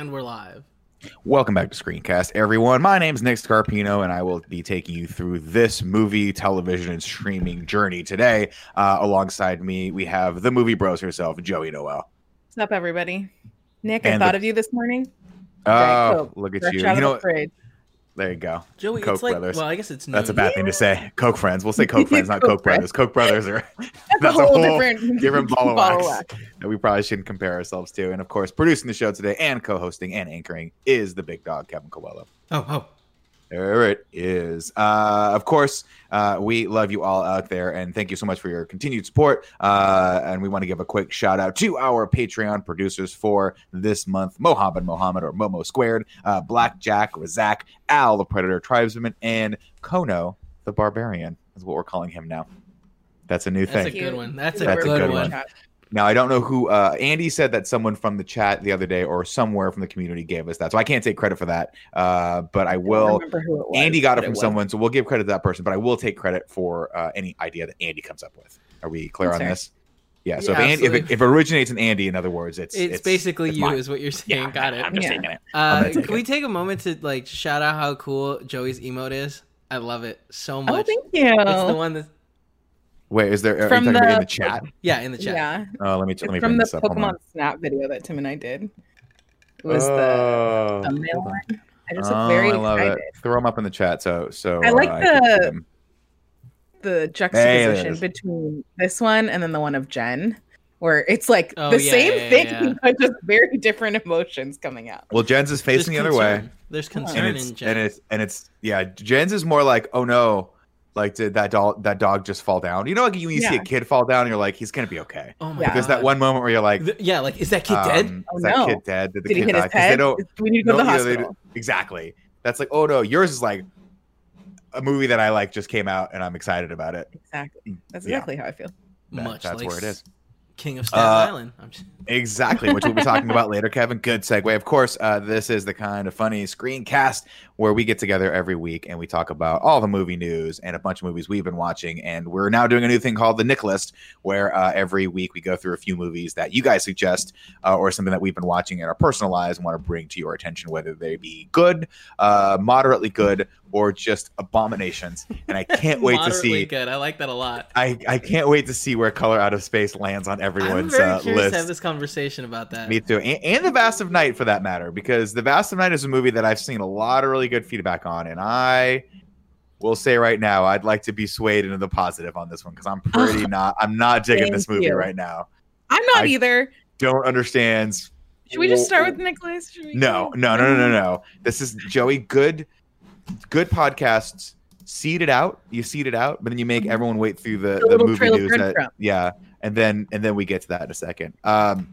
And we're live. Welcome back to Screencast, everyone. My name is Nick Scarpino, and I will be taking you through this movie, television, and streaming journey today. Uh, alongside me, we have the movie bros herself, Joey Noelle. What's up, everybody? Nick, And I thought the- of you this morning. Oh, look at Fresh you. You know fridge. There you go. Joey, Koch it's like, brothers. well, I guess it's not. That's a noon. bad thing to say. Coke friends. We'll say Coke friends, not Coke Coke brothers. Coke brothers are That's, a whole, different, different ball of wax of wax. that we probably shouldn't compare ourselves to. And of course, producing the show today and co-hosting and anchoring is the big dog, Kevin Coelho. Oh, oh. There it is. Uh, of course, uh, we love you all out there, and thank you so much for your continued support. Uh, and we want to give a quick shout out to our Patreon producers for this month: Mohammed Mohammed or Momo Squared, uh, Blackjack, Razak, Al the Predator Tribesman, and Kono the Barbarian is what we're calling him now. That's a new thing. That's a good one. That's a That's a good, good one. one. Now I don't know who. Uh, Andy said that someone from the chat the other day or somewhere from the community gave us that, so I can't take credit for that. Uh, but I I will. remember who it was, Andy got it from was. someone, so we'll give credit to that person. But I will take credit for uh, any idea that Andy comes up with. Are we clear That's on fair. this? Yeah. So Yeah, if, Andy, if, it, if it originates in Andy, in other words, it's It's, basically it's you, mine. is what you're saying. Yeah, Got it. I'm just Yeah. saying it. Uh, take can we take a moment to like shout out how cool Joey's emote is? I love it so much. Oh, much. thank you. it's the one that, Wait, is there? From talking about in the- the chat? yeah, in the chat. Yeah, Oh, let me it's let me from bring the this up. Hold Pokemon. Snap video that Tim and I did. It was Oh, the thumbnail one. I just oh, look very I love excited. it. Throw them up in the chat. So so I like uh, the- them. The Hey, there it juxtaposition is. between this one and then the one of Jen, where it's like Oh, the yeah, same yeah, thing, yeah. but just very different emotions coming out. Well, Jen's is facing the There's other way. There's concern and it's in Jen. and it's and it's yeah. Jen's is more like, oh no, like did that dog that dog just fall down? You know, like you, you see a kid fall down, you're like, he's gonna be okay. oh my Yeah. god. Because that one moment where you're like, Th- yeah, like is that kid dead? um, Oh, is that no. kid dead? Did the Did he kid hit die? his 'Cause They head? don't we need to go to the no, yeah, they hospital? exactly. That's like, oh no, yours is like a movie that I like just came out, and I'm excited about it. Exactly. That's Yeah. exactly how I feel. That- Much that's like where it is. King of Staten Uh, Island. I'm just, Exactly, which we'll be talking about later, Kevin. Good segue. Of course, uh, this is the Kinda Funny screencast where we get together every week and we talk about all the movie news and a bunch of movies we've been watching. And we're now doing a new thing called the Nick List, where uh, every week we go through a few movies that you guys suggest uh, or something that we've been watching in our personal lives and want to bring to your attention, whether they be good, uh, moderately good, or just abominations. And I can't wait to moderately see. good. I like that a lot. I, I can't wait to see where Color Out of Space lands on everyone's very uh, list. to have this conversation about that. Me too, and, and the Vast of Night for that matter, because the Vast of Night is a movie that I've seen a lot of really good feedback on, and I will say right now, I'd like to be swayed into the positive on this one because I'm pretty not, I'm not digging this movie you. right now. I'm not I- either. Don't understand. Should we just start with Nick List? No, no, no, no, no, no. This is Joey. Good, good podcasts. Seed it out. You seed it out, but then you make Mhm. everyone wait through the, The the movie news. That, yeah, and then and then we get to that in a second. Um,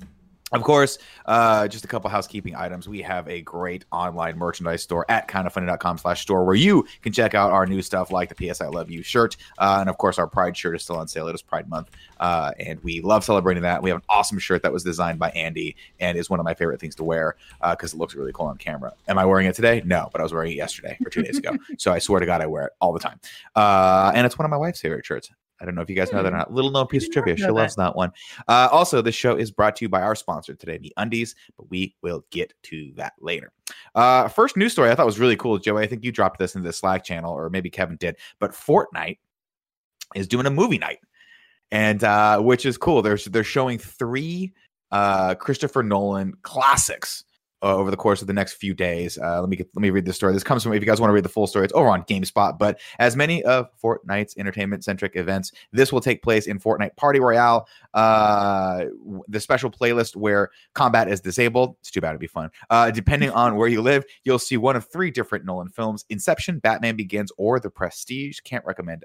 of course, uh, just a couple housekeeping items. We have a great online merchandise store at kindafunny.com slash store where you can check out our new stuff like the PS I Love You shirt. Uh, and of course, our Pride shirt is still on sale. It is Pride Month. Uh, and we love celebrating that. We have an awesome shirt that was designed by Andy and is one of my favorite things to wear because it looks really cool on camera. Am I wearing it today? No, but I was wearing it yesterday or two days ago. So I swear to God, I wear it all the time. Uh, and it's one of my wife's favorite shirts. I don't know if you guys know that or not. Little known piece of trivia. She loves that one. Uh, also, this show is brought to you by our sponsor today, the Undies, but we will get to that later. Uh, first news story I thought was really cool, Joey. I think you dropped this into the Slack channel, or maybe Kevin did. But Fortnite is doing a movie night, and uh, which is cool. They're they're showing three uh, Christopher Nolan classics. Uh, over the course of the next few days, uh, let me get let me read this story. This comes from if you guys want to read the full story, it's over on GameSpot. But as many of Fortnite's entertainment centric events, this will take place in Fortnite Party Royale, uh, the special playlist where combat is disabled. It's too bad it'd be fun. Uh, depending on where you live, you'll see one of three different Nolan films: Inception, Batman Begins, or The Prestige. Can't recommend.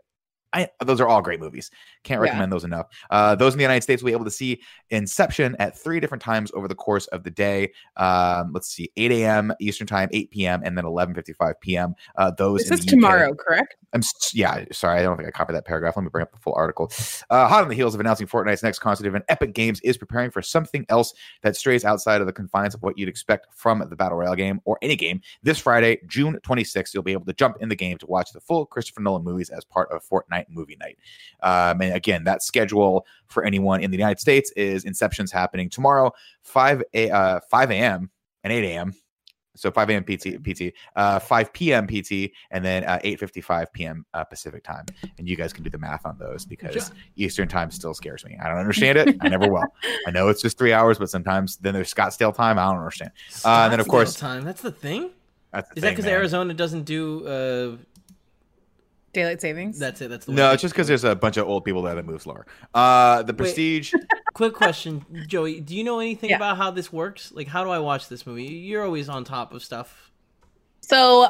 I, those are all great movies. Can't Yeah. recommend those enough. Uh, those in the United States will be able to see Inception at three different times over the course of the day. Um, let's see, 8 a.m. Eastern Time, 8 p.m., and then 11:55 p.m. Uh, those This in is the UK. tomorrow, correct? I'm yeah, sorry, I don't think I copied that paragraph. Let me bring up the full article. Uh, hot on the heels of announcing Fortnite's next concert event, Epic Games is preparing for something else that strays outside of the confines of what you'd expect from the Battle Royale game or any game. This Friday, June 26th, you'll be able to jump in the game to watch the full Christopher Nolan movies as part of Fortnite Movie Night. Um, and again, that schedule for anyone in the United States is Inception's happening tomorrow, 5 a uh, 5 a.m. and 8 a.m. So 5 a.m. PT, PT, uh, 5 p.m. PT, and then uh, 8:55 p.m. Uh, Pacific time. And you guys can do the math on those because Eastern time still scares me. I don't understand it. I never will. I know it's just three hours, but sometimes then there's Scottsdale time. I don't understand. Uh, and then, of course- time. That's the thing. That's the Is that because. Arizona doesn't do? Daylight savings. That's it. That's the No, it's just because there's a bunch of old people there that move slower. Uh, the Prestige. Quick question, Joey. Do you know anything Yeah. about how this works? Like, how do I watch this movie? You're always on top of stuff. So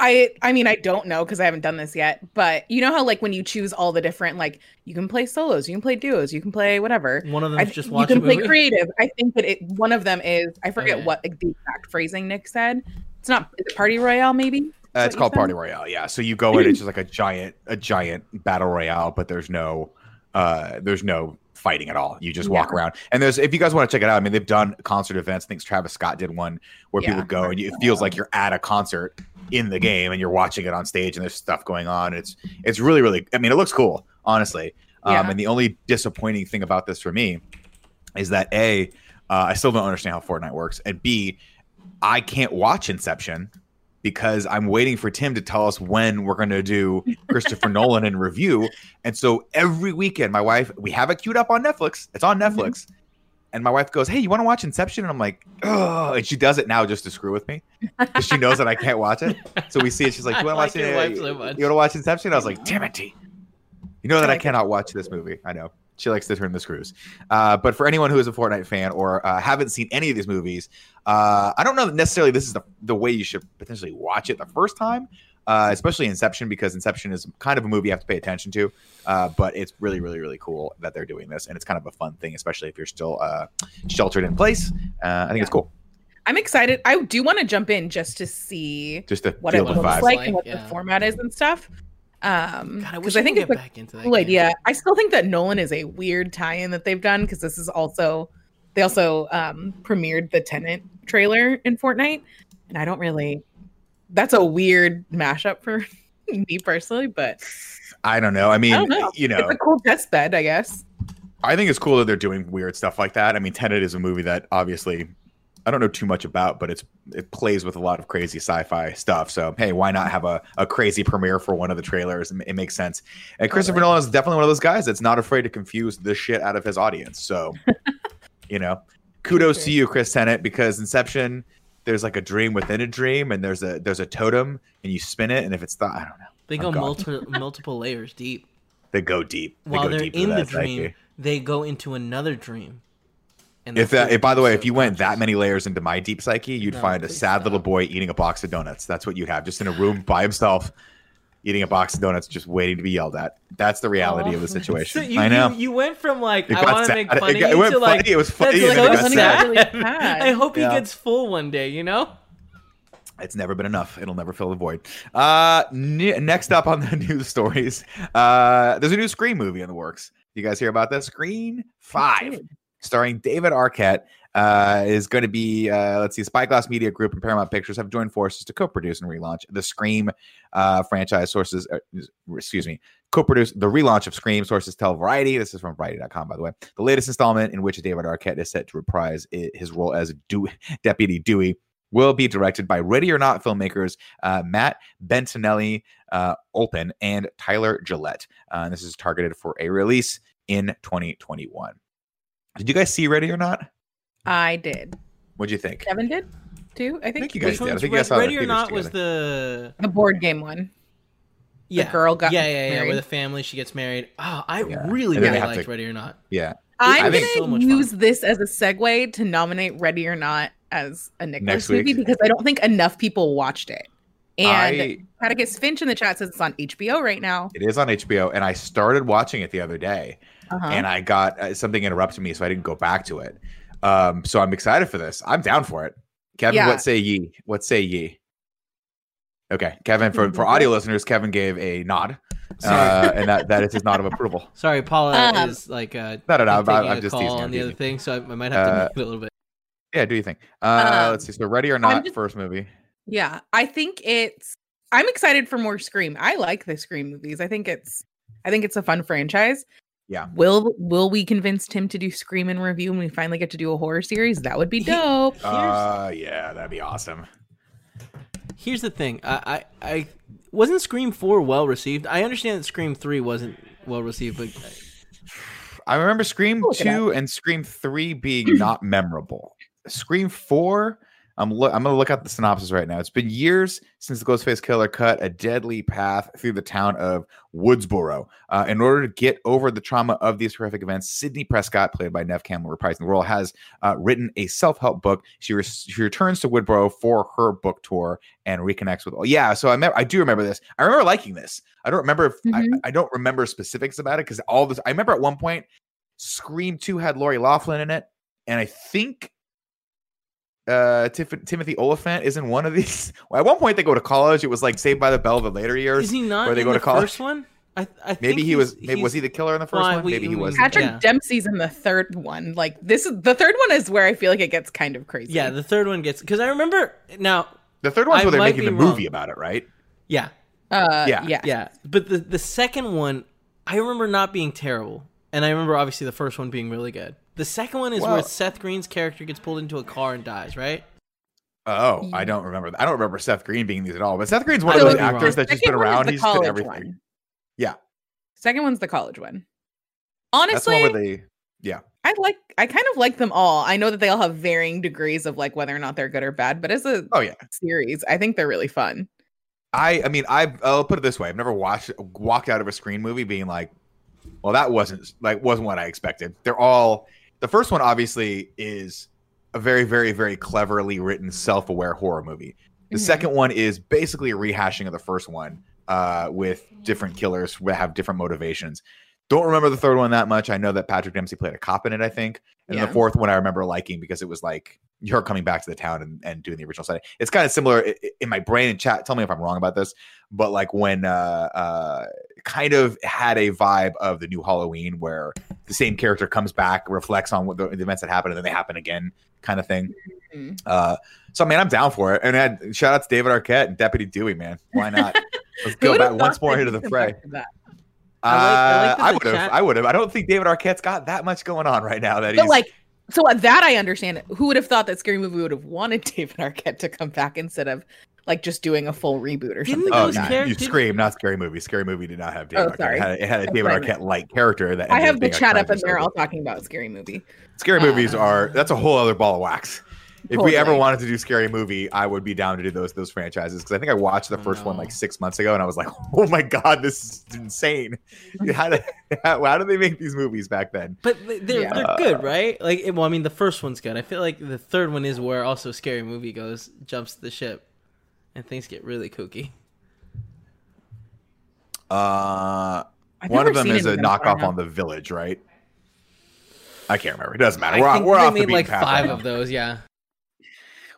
I I mean I don't know because I haven't done this yet, but you know how like when you choose all the different like you can play solos, you can play duos, you can play whatever. One of I them's th- just you can play creative. I think that it one of them is I forget Okay. what the exact phrasing Nick said. It's not is it Party Royale maybe. Uh, it's called? Party Royale. Yeah. So you go in, it's just like a giant, a giant battle royale, but there's no, uh, there's no fighting at all. You just walk around, and there's if you guys want to check it out. I mean, they've done concert events. I think Travis Scott did one where Yeah. people go and you, it feels like you're at a concert in the game and you're watching it on stage and there's stuff going on. It's it's really really. I mean, it looks cool, honestly. Um, Yeah. And the only disappointing thing about this for me is that a, uh, I still don't understand how Fortnite works, and b, I can't watch Inception because I'm waiting for Tim to tell us when we're going to do Christopher Nolan in review. And so every weekend, my wife, we have it queued up on Netflix. It's on Mm-hmm. Netflix. And my wife goes, Hey, you want to watch Inception? And I'm like, Oh, and she does it now just to screw with me. she knows that I can't watch it. So we see it. She's like, I You want like to watch your it? wife You want to watch Inception? I was like, Damn it. T. You know that I, like it. cannot watch this movie. I know. She likes to turn the screws. Uh, but for anyone who is a Fortnite fan or uh, haven't seen any of these movies, uh, I don't know that necessarily this is the, the way you should potentially watch it the first time, uh, especially Inception, because Inception is kind of a movie you have to pay attention to. Uh, but it's really, really, really cool that they're doing this. And it's kind of a fun thing, especially if you're still uh, sheltered in place. Uh, I think it's cool I'm excited. I do want to jump in just to see just to what feel it the looks vibe. like Like, and what yeah. the format is and stuff. Um, God, I because wish I, I, think it's get a back into that. cool game. idea. I still think that Nolan is a weird tie-in that they've done because this is also they also um premiered the Tenet trailer in Fortnite, and I don't really. That's a weird mashup for me personally, but I don't know. I mean, I don't know. you know, it's a cool test bed, I guess. I think it's cool that they're doing weird stuff like that. I mean, Tenet is a movie that obviously I don't know too much about, but it's it plays with a lot of crazy sci-fi stuff. So hey, why not have a, a crazy premiere for one of the trailers? It, it makes sense. And Christopher Totally. Nolan is definitely one of those guys that's not afraid to confuse the shit out of his audience. So you know, kudos to you, Chris Tennant, because Inception. There's like a dream within a dream, and there's a there's a totem, and you spin it, and if it's the I don't know, They I'm go gone. multiple multiple layers deep. they go deep. They While go they're deep in the dream, they go into another dream. And If that, if, by the way, if you went that many layers into my deep psyche, you'd No, find a sad stop. little boy eating a box of donuts. That's what you'd have, just in a room by himself, eating a box of donuts, just waiting to be yelled at. That's the reality of the Oh, situation. so you, I know. You, you went from like It I want to sad. make It fun of got- it you went to like funny. It was funny That's and then it so got sad. sad. Really. I hope he gets full one day. You know. It's never been enough. It'll never fill the void. Uh, ne- next up on the news stories, uh, there's a new Scream movie in the works. You guys hear about this? Scream Five, starring David Arquette, uh, is going to be. Uh, let's see, Spyglass Media Group and Paramount Pictures have joined forces to co-produce and relaunch the Scream uh, franchise. Sources, uh, excuse me, co-produce the relaunch of Scream. Sources tell Variety. This is from Variety.com, by the way. The latest installment, in which David Arquette is set to reprise his role as Dewey, Deputy Dewey, will be directed by Ready or Not filmmakers uh, Matt Bettinelli uh, Olpin and Tyler Gillett. Uh, and this is targeted for a release in 2021. Did you guys see Ready or Not? I did. What'd you think? Kevin did too. I think, I think you guys Which did. I one's think you guys saw it Ready or theaters Not was the the board game one. yeah girl got yeah yeah yeah married. where the family she gets married. Oh, I Yeah. really And really liked to- Ready or Not. Yeah. I'm I think- gonna much fun. use this as a segue to nominate Ready or Not as a Nick List Next week? movie because I don't think enough people watched it. And I, Atticus Finch in the chat says it's on HBO right now. it is on HBO, and I started watching it the other day, Uh-huh. and I got uh, something interrupted me, so I didn't go back to it. Um, so I'm excited for this. I'm down for it. Kevin, Yeah. what say ye? What say ye? Okay, Kevin. For for audio listeners, Kevin gave a nod, uh, and that that is his nod of approval. Sorry, Paula Um, is like uh, No, no, no, I'm- taking I'm just call teasing, on I'm the other thing, so I, I might have to Uh, mute it a little bit. Yeah, do you think? Uh, Um, let's see. So, ready or not? just- first movie. Yeah, I think it's. I'm excited for more Scream. I like the Scream movies. I think it's. I think it's a fun franchise. Yeah. Will will we convince Tim to do Scream and review when we finally get to do a horror series? That would be dope. Uh, yeah, that'd be awesome. Here's the thing. I, I, I wasn't Scream Four well received. I understand that Scream Three wasn't well received, but I remember Scream Look two and Scream three being not memorable. Scream four. I'm lo- I'm gonna look up the synopsis right now. It's been years since the Ghostface Killer cut a deadly path through the town of Woodsboro. Uh, in order to get over the trauma of these horrific events, Sydney Prescott, played by Neve Campbell, reprising the role, has uh, written a self-help book. She, re- she returns to Woodboro for her book tour and reconnects with. Oh, yeah, so I me- I do remember this. I remember liking this. I don't remember if I, Mhm. I don't remember specifics about it because all this. I remember at one point, Scream Two had Lori Laughlin in it, and I think uh Tif- Timothy Olyphant is in one of these. At one point, they go to college. It was like Saved by the Bell. The later years, is he not where they in go the to college? first one? I, I think maybe he was. Maybe was he the killer in the first Well, one? we- maybe he was. Patrick yeah. Dempsey's in the third one. Like this is the third one is where I feel like it gets kind of crazy. Yeah, the third one gets because I remember now. The third one's I where they're making the wrong. movie about it, right? Yeah, uh, Yeah. yeah, yeah, but the the second one, I remember not being terrible, and I remember obviously the first one being really good. The second one is where Seth Green's character gets pulled into a car and dies, right? Oh, I don't remember. I don't remember Seth Green being these at all. But Seth Green's one I of those could be wrong. actors that's just been around. the He's been college everything. one. Yeah. Second one's the college one. That's one Honestly, where they. Yeah. I like I kind of like them all. I know that they all have varying degrees of like whether or not they're good or bad, but as a Oh yeah. series, I think they're really fun. I I mean I I'll put it this way. I've never watched walked out of a screen movie being like, well, that wasn't like wasn't what I expected. They're all the first one obviously is a very very very cleverly written self-aware horror movie. The Mhm. second one is basically a rehashing of the first one uh, with different killers who have different motivations. Don't remember the third one that much. I know that Patrick Dempsey played a cop in it, I think. And Yeah. the fourth one I remember liking because it was like her coming back to the town and, and doing the original setting. It's kind of similar in my brain and chat. Tell me if I'm wrong about this, but like when uh, uh, kind of had a vibe of the new Halloween where the same character comes back, reflects on what the, the events that happened, and then they happen again, kind of thing. Mhm. Uh, so man, I'm down for it. And shout out to David Arquette and Deputy Dewey, man. Why not? Let's go back once more into the fray. back to that? I like- I like Uh, I would have. I would have. I don't think David Arquette's got that much going on right now. That But he's like, so that I understand. Who would have thought that Scary Movie would have wanted David Arquette to come back instead of like just doing a full reboot or Didn't something Oh, like you, that? you scream, not scary movie. Scary movie did not have David Oh, Arquette. sorry. It had, it had a That's David what I meant. Arquette like character that I have the chat up tragedy and they're all talking about Scary Movie. Scary movies Uh, are that's a whole other ball of wax. If we ever wanted to do scary movie, I would be down to do those those franchises because I think I watched the Oh, first one like six months ago and I was like, oh my god, this is insane. How did how, how did they make these movies back then? But they're Yeah. they're good, right? Like, well, I mean, the first one's good. I feel like the third one is where also scary movie goes jumps the ship, and things get really kooky. Uh, I've one of them is a any of them, so I knockoff on the Village, right? I can't remember. It doesn't matter. I We're, think we're they off the made beaten like path five right now. of those. Yeah,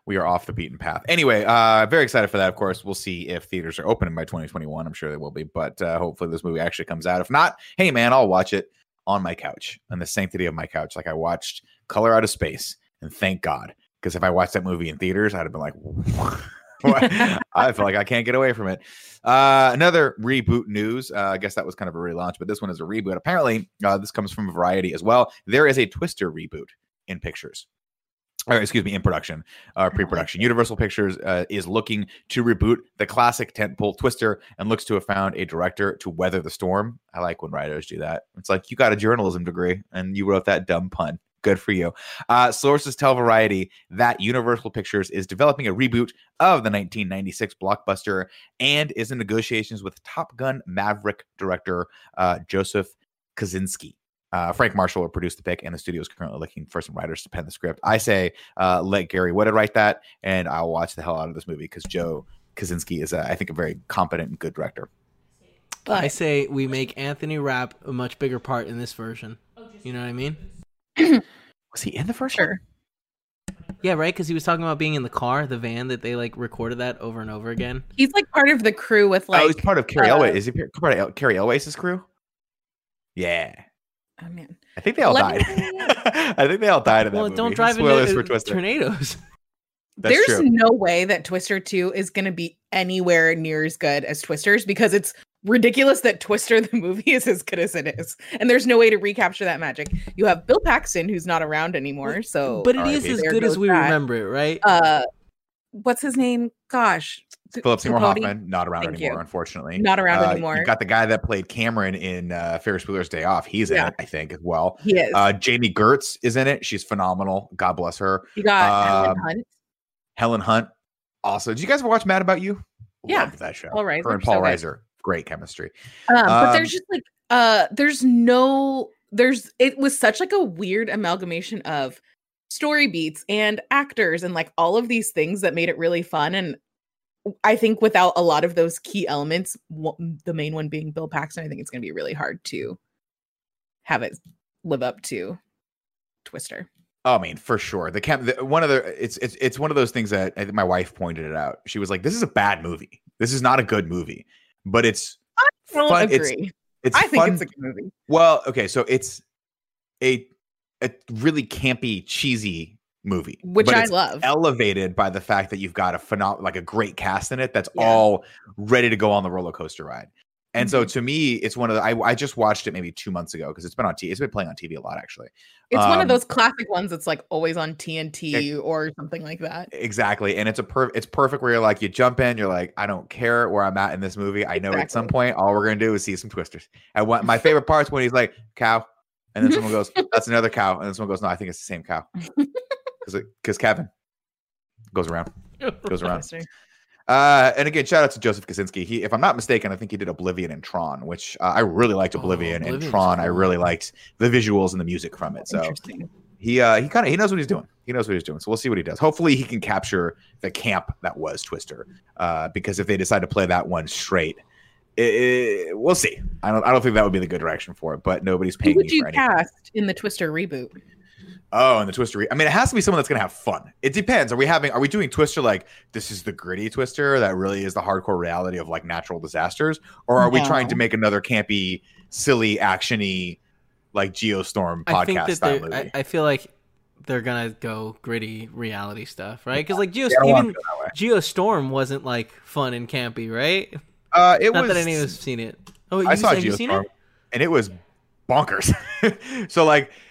we are off the beaten path. Anyway, uh, very excited for that. Of course, we'll see if theaters are opening by 2021. I'm sure they will be, but uh, hopefully this movie actually comes out. If not, hey man, I'll watch it on my couch, on the sanctity of my couch, like I watched Color Out of Space, and thank God, because if I watched that movie in theaters, I'd have been like, I feel like I can't get away from it. Uh, another reboot news. Uh, I guess that was kind of a relaunch, but this one is a reboot. Apparently, uh, this comes from Variety as well. There is a Twister reboot in pictures. Or excuse me, in production, uh, pre-production. Universal Pictures uh, is looking to reboot the classic tentpole Twister and looks to have found a director to weather the storm. I like when writers do that. It's like you got a journalism degree and you wrote that dumb pun. Good for you. Uh, sources tell Variety that Universal Pictures is developing a reboot of the 1996 blockbuster and is in negotiations with Top Gun Maverick director uh, Joseph Kosinski. Uh, Frank Marshall will produce the pick, and the studio is currently looking for some writers to pen the script. I say uh, let Gary Whitta write that, and I'll watch the hell out of this movie because Joe Kosinski is, uh, I think, a very competent and good director. I say we make Anthony Rapp a much bigger part in this version. You know what I mean? Was he in the first one? sure. Yeah, right. Because he was talking about being in the car, the van that they like recorded that over and over again. He's like part of the crew with like oh, he's part of Carrie uh, Elway. Is he part of Cary Elwes's crew? Yeah, oh man. I think they all Let died. me- I think they all died in that Well, movie. don't drive Spoilers into for Twister. tornadoes. That's There's true. no way that Twister 2 is going to be anywhere near as good as Twisters because it's ridiculous that Twister the movie is as good as it is, and there's no way to recapture that magic. You have Bill Paxton, who's not around anymore, so but it Alright, is as good as we that. remember it, right? uh, what's his name? Gosh, Th- Philip Seymour Hoffman, not around Thank anymore, you. unfortunately. Not around Uh, anymore. You got the guy that played Cameron in uh, Ferris Bueller's Day Off. He's in Yeah. it, I think, as well. He is. Uh, Jami Gertz is in it. She's phenomenal. God bless her. you got Helen um, Hunt. Helen Hunt. Also, did you guys ever watch Mad About You? Yeah. Love that show. Paul Reiser, Her and Paul so good. Reiser. Great chemistry. Um, but there's um, just like uh there's no there's it was such like a weird amalgamation of story beats and actors and like all of these things that made it really fun and I think without a lot of those key elements, one- the main one being Bill Paxton, I think it's going to be really hard to have it live up to Twister. Oh, I mean, for sure. The chem, the, one of the it's it's it's one of those things that I think my wife pointed it out. She was like, "This is a bad movie. This is not a good movie, but it's I don't fun. Agree. it's I think fun. it's a good movie. well, okay, so it's a a really campy, cheesy movie, Which I it's love. elevated by the fact that you've got a phenom- like a great cast in it that's Yeah. all ready to go on the roller coaster ride. And so Mhm. to me, it's one of the I, I just watched it maybe two months ago because it's been on TV. It's been playing on TV a lot actually. It's one um, of those classic ones that's like always on TNT or something like that. Exactly, and it's a per it's perfect where you're like you jump in, you're like I don't care where I'm at in this movie. I know at some point all we're gonna do is see some twisters. And what my favorite part is when he's like cow, and then someone goes that's another cow, and then someone goes no I think it's the same cow because because Kevin goes around goes around. Twister. Uh, and again, shout out to Joseph Kosinski. He, if I'm not mistaken, I think he did Oblivion and Tron, which uh, I really liked Oh, Oblivion and Oblivion's Tron. I really liked the visuals and the music from it. So he uh he kind of he knows what he's doing. He knows what he's doing. So we'll see what he does. Hopefully he can capture the camp that was Twister. Uh, because if they decide to play that one straight, it, it- we'll see. I don't I don't think that would be the good direction for it. But nobody's Who paying me would you for anything. cast in the Twister reboot? Oh, and the Twister. I mean, it has to be someone that's gonna have fun. It depends. Are we having? Are we doing Twister like this is the gritty Twister that really is the hardcore reality of like natural disasters, or are we trying to make another campy, silly, actiony, like Geostorm I think podcast that style movie? I, I feel like they're gonna go gritty reality stuff, right? Because like Geo, Yeah, I even to go that way. Geostorm wasn't like fun and campy, right? Uh, it Not was. that any of us have seen it. Oh, you, I saw have you seen Geostorm, it? and it was bonkers. so like, th- i-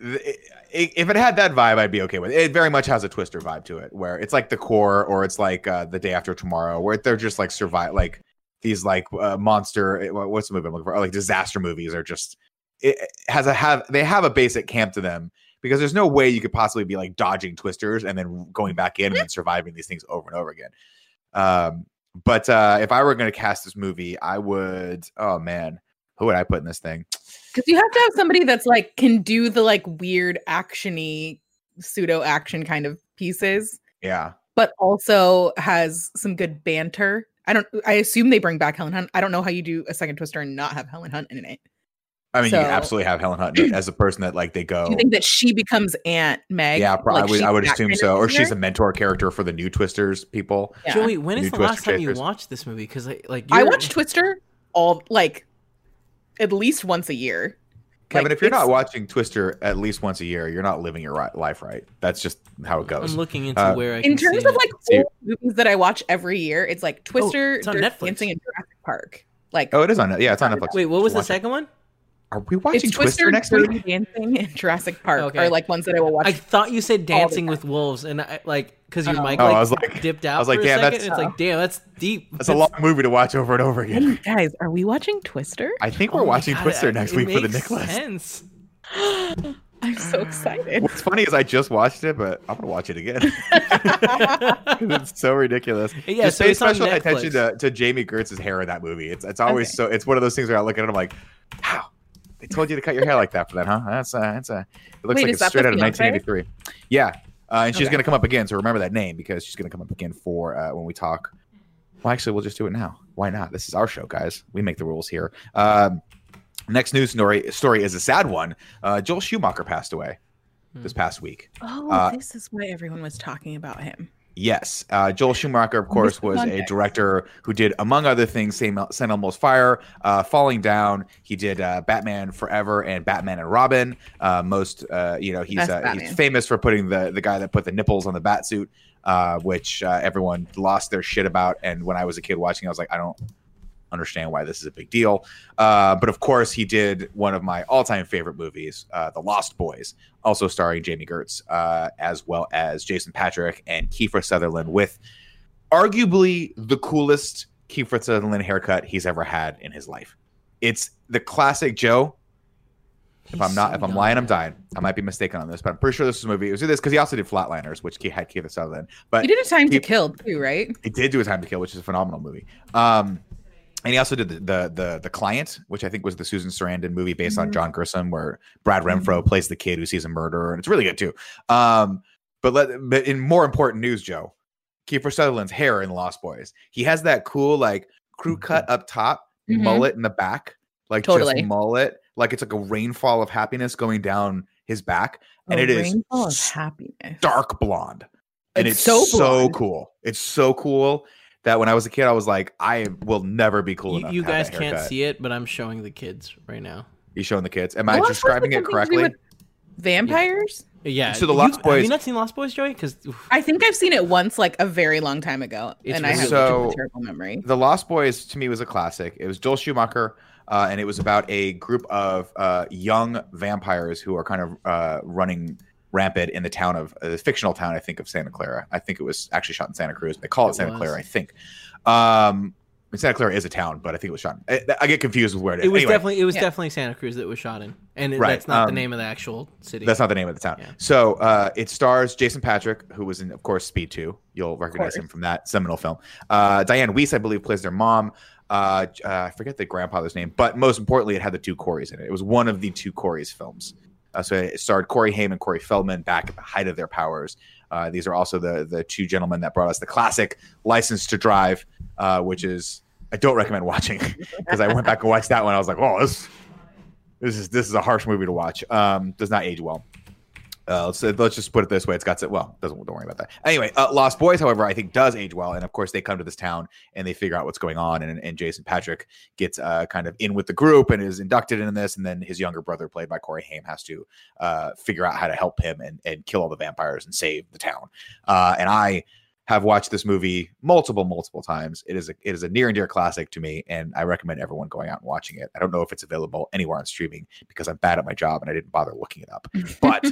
if it had that vibe, I'd be okay with it. It very much has a Twister vibe to it, where it's like the core, or it's like uh, the day after tomorrow, where they're just like survive, like these like uh, monster. eh, What's the movie I'm looking for? Like disaster movies are just. It has a have they have a basic camp to them because there's no way you could possibly be like dodging twisters and then going back in and surviving these things over and over again. Um, but uh, if I were going to cast this movie, I would. Oh man, who would I put in this thing? Because you have to have somebody that's like can do the like weird actiony pseudo action kind of pieces, Yeah, but also has some good banter. I don't. I assume they bring back Helen Hunt. I don't know how you do a second Twister and not have Helen Hunt in it. I mean, you So- can absolutely have Helen Hunt as a person that like they go. Do you think that she becomes Aunt Meg? yeah, pro- Like, I would. I would assume kind of so, or she's a mentor character for the new Twisters people. Yeah. Joey, when New is the Twister last time you watched this movie? Because like, like I you're- Twister all like at least once a year. Kevin, Like, if you're not watching Twister at least once a year, you're not living your ri- life right. That's just how it goes. I'm looking into Uh, where I can in terms see of it. like See- old movies that I watch every year, it's like Twister, it's on Dirty Netflix. Dancing, and Jurassic Park. Like Oh, it is on. Yeah, it's on Netflix. Wait, what was the Watch it. second one? Are we watching it's Twister, Twister, next Dirty week? Dancing, and Jurassic Park Okay. are like ones that I will watch. I thought you said Dancing with Wolves, and I like because your Oh. mic Oh, like, I was like- dipped out. I was like, for damn, second, that's- and it's like, damn, that's deep. That's a long movie to watch over and over again. Hey, guys, are we watching Twister? I think Oh we're my watching God, Twister it- next week for the makes Nick list. sense. I'm so excited. What's funny is I just watched it, but I'm gonna watch it again. it's so ridiculous. Yeah, just so pay special attention to, to Jami Gertz's hair in that movie. It's it's always Okay. so it's one of those things where I look at it, I'm like, how they told you to cut your hair like that for that, huh? That's uh, that's uh, it looks Wait, like is it's straight out of fiance? 1983. Yeah, uh, and she's Okay. gonna come up again. So remember that name because she's gonna come up again for uh, when we talk. Well, actually, we'll just do it now. Why not? This is our show, guys. We make the rules here. Um, next news story story is a sad one. Uh, Joel Schumacher passed away this past week. Oh, Uh, this is why everyone was talking about him. Yes, uh, Joel Schumacher, of course, was a director who did, among other things, Elmo's Fire, uh, Falling Down. He did uh, Batman Forever and Batman and Robin. Uh, most, uh, you know, he's uh, he's famous for putting the the guy that put the nipples on the bat suit, uh, which uh, everyone lost their shit about. And when I was a kid watching, I was like, I don't, understand why this is a big deal. Uh, but of course, he did one of my all-time favorite movies, uh, The Lost Boys, also starring Jami Gertz, uh, as well as Jason Patric and Kiefer Sutherland, with arguably the coolest Kiefer Sutherland haircut he's ever had in his life. It's the classic Joe. If He's I'm not, so if I'm lying, I'm dying. I might be mistaken on this, but I'm pretty sure this is a movie. It was this because he also did Flatliners, which he had Kiefer Sutherland. But he did a time to kill too, right? he did do a Time to Kill, which is a phenomenal movie. Um, and he also did the, the the the client, which I think was the Susan Sarandon movie based on Mhm. John Grisham, where Brad Mm-hmm. Renfro plays the kid who sees a murderer, and it's really good too. Um, but let but in more important news, Joe, Kiefer Sutherland's hair in Lost Boys, he has that cool like crew cut up top, Mhm. mullet in the back, like Totally. just mullet, like it's like a rainfall of happiness going down his back, and A it is rainfall of happiness. dark blonde and It's it's, so so, cool. It's so cool that when I was a kid, I was like, I will never be cool You, enough. you to have guys that can't see it, but I'm showing the kids right now. You showing the kids? Am The I Lost describing it something to do correctly? Vampires? Yeah. So the you- Lost Have Boys- you not seen Lost Boys, Joey? Because I think I've seen it once, like a very long time ago, It's and I have So- a terrible memory. The Lost Boys to me was a classic. It was Joel Schumacher, uh, and it was about a group of uh, young vampires who are kind of uh, running rampant in the town of uh, the fictional town, I think, of Santa Clara. I think it was actually shot in Santa Cruz. They call it, It Santa was. Clara, I think. Um, Santa Clara is a town, but I think it was shot. I, I get confused with where it is. it was Anyway, definitely it was Yeah. definitely Santa Cruz that was shot in, and it, Right, that's not the um, name of the actual city. That's not the name of the town. Yeah. So uh, it stars Jason Patric, who was in, of course, Speed 2. You'll recognize him from that seminal film. Uh, Dianne Wiest, I believe, plays their mom. Uh, uh, I forget the grandfather's name, but most importantly, it had the two Corys in it. It was one of the two Corys films. Uh, so it starred Corey Haim and Corey Feldman back at the height of their powers. Uh, these are also the the two gentlemen that brought us the classic License to Drive, uh, which is I don't recommend watching because I went back and watched that one. I was like, oh, this this is this is a harsh movie to watch. Um, does not age well. Uh, let's let's just put it this way: it's got well, doesn't don't worry about that. Anyway, uh, Lost Boys, however, I think does age well, and of course they come to this town and they figure out what's going on, and, and Jason Patric gets uh, kind of in with the group and is inducted in this, and then his younger brother, played by Corey Haim, has to uh, figure out how to help him and and kill all the vampires and save the town. Uh, and I have watched this movie multiple multiple times. It is a it is a near and dear classic to me, and I recommend everyone going out and watching it. I don't know if it's available anywhere on streaming because I'm bad at my job and I didn't bother looking it up, but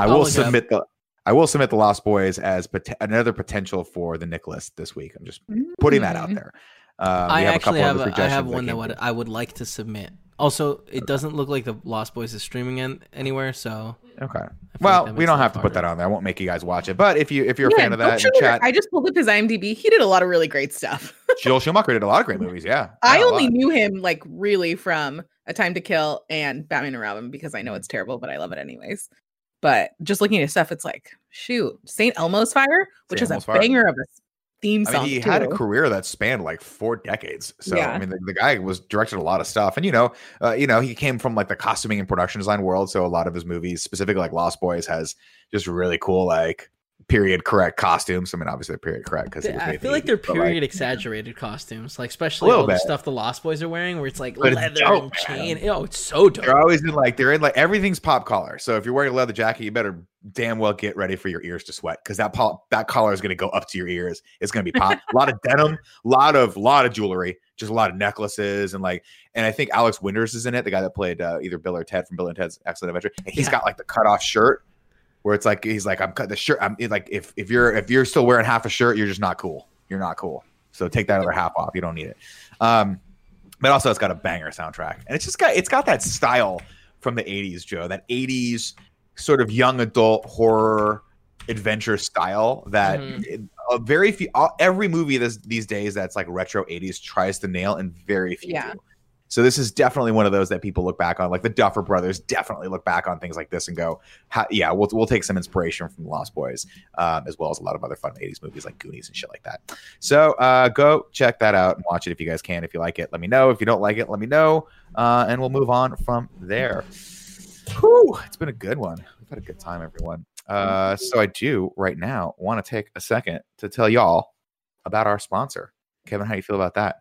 I I'll will look up. submit the I will submit the Lost Boys as pot- another potential for the Nick list this week. I'm just putting that out Mm. there. Uh, I have a actually couple have other a, I have one that came would. I would like to submit. Also, it doesn't look like the Lost Boys is streaming an- anywhere, so Okay. Well, like we don't it have to put that on there. I won't make you guys watch it. But if you if you're a fan of that in the sugar- chat, I just pulled up his IMDb. He did a lot of really great stuff. Joel Schumacher did a lot of great movies. Yeah. I only knew him like really from A Time to Kill and Batman and Robin because I know it's terrible, but I love it anyways. But just looking at stuff, it's like, shoot, St. Elmo's Fire, which St. is a Fire. banger of a theme I song. mean, he had a career that spanned like four decades. So Yeah. I mean, the, the guy was directed a lot of stuff, and you know, uh, you know, he came from like the costuming and production design world. So a lot of his movies, specifically like Lost Boys, has just really cool like period correct costumes. I mean, obviously they're period correct because I feel like they're period exaggerated costumes, like especially all the stuff the Lost Boys are wearing, where it's like But it's leather dope, and chain. Oh, it's so dope. They're always in like they're in like everything's pop collar. So if you're wearing a leather jacket, you better damn well get ready for your ears to sweat because that pop that collar is going to go up to your ears. It's going to be pop. a lot of denim, a lot of lot of jewelry, just a lot of necklaces and like. And I think Alex Winters is in it, the guy that played uh, either Bill or Ted from Bill and Ted's Excellent Adventure. And he's Yeah. got like the cut off shirt where it's like he's like I'm cut the shirt. I'm like if if you're if you're still wearing half a shirt, you're just not cool. You're not cool. So take that other half off. You don't need it. Um, but also it's got a banger soundtrack, and it's just got it's got that style from the '80s, Joe. That '80s sort of young adult horror adventure style that Mhm. a very few all, every movie this, these days that's like retro 80s tries to nail and very few Yeah. do. So this is definitely one of those that people look back on like the duffer brothers definitely look back on things like this and go "Ha- yeah we'll, we'll take some inspiration from lost boys um, as well as a lot of other fun 80s movies like goonies and shit like that so uh, go check that out and watch it if you guys can if you like it let me know if you don't like it let me know uh, and we'll move on from there Whew, it's been a good one. We've had a good time, everyone. Uh, so I do right now want to take a second to tell y'all about our sponsor. Kevin, how do you feel about that?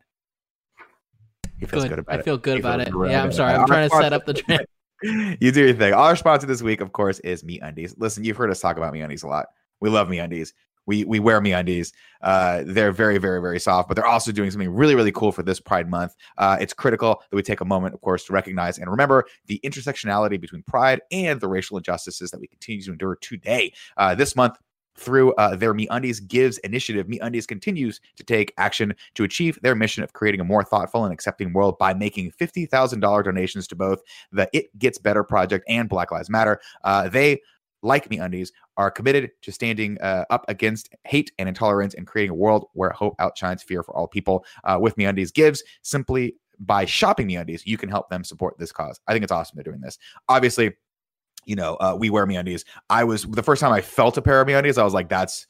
He feels good, Good. about I it. feel good He about it. Yeah, I'm sorry. I'm trying to set up the trend. you do your thing. Our sponsor this week, of course, is Me Undies. Listen, you've heard us talk about Me Undies a lot. We love Me Undies. we we wear me undies. Uh, they're very, very, very soft, but they're also doing something really, really cool for this Pride Month. Uh, it's critical that we take a moment, of course, to recognize and remember the intersectionality between Pride and the racial injustices that we continue to endure today. Uh, this month, through uh, their MeUndies Gives initiative, MeUndies continues to take action to achieve their mission of creating a more thoughtful and accepting world by making $50,000 donations to both the It Gets Better Project and Black Lives Matter. Uh, they like MeUndies, are committed to standing uh, up against hate and intolerance and creating a world where hope outshines fear for all people. Uh, with MeUndies gives simply by shopping MeUndies, you can help them support this cause. I think it's awesome they're doing this. Obviously, you know, uh, we wear MeUndies. I was the first time I felt a pair of MeUndies, I was like, that's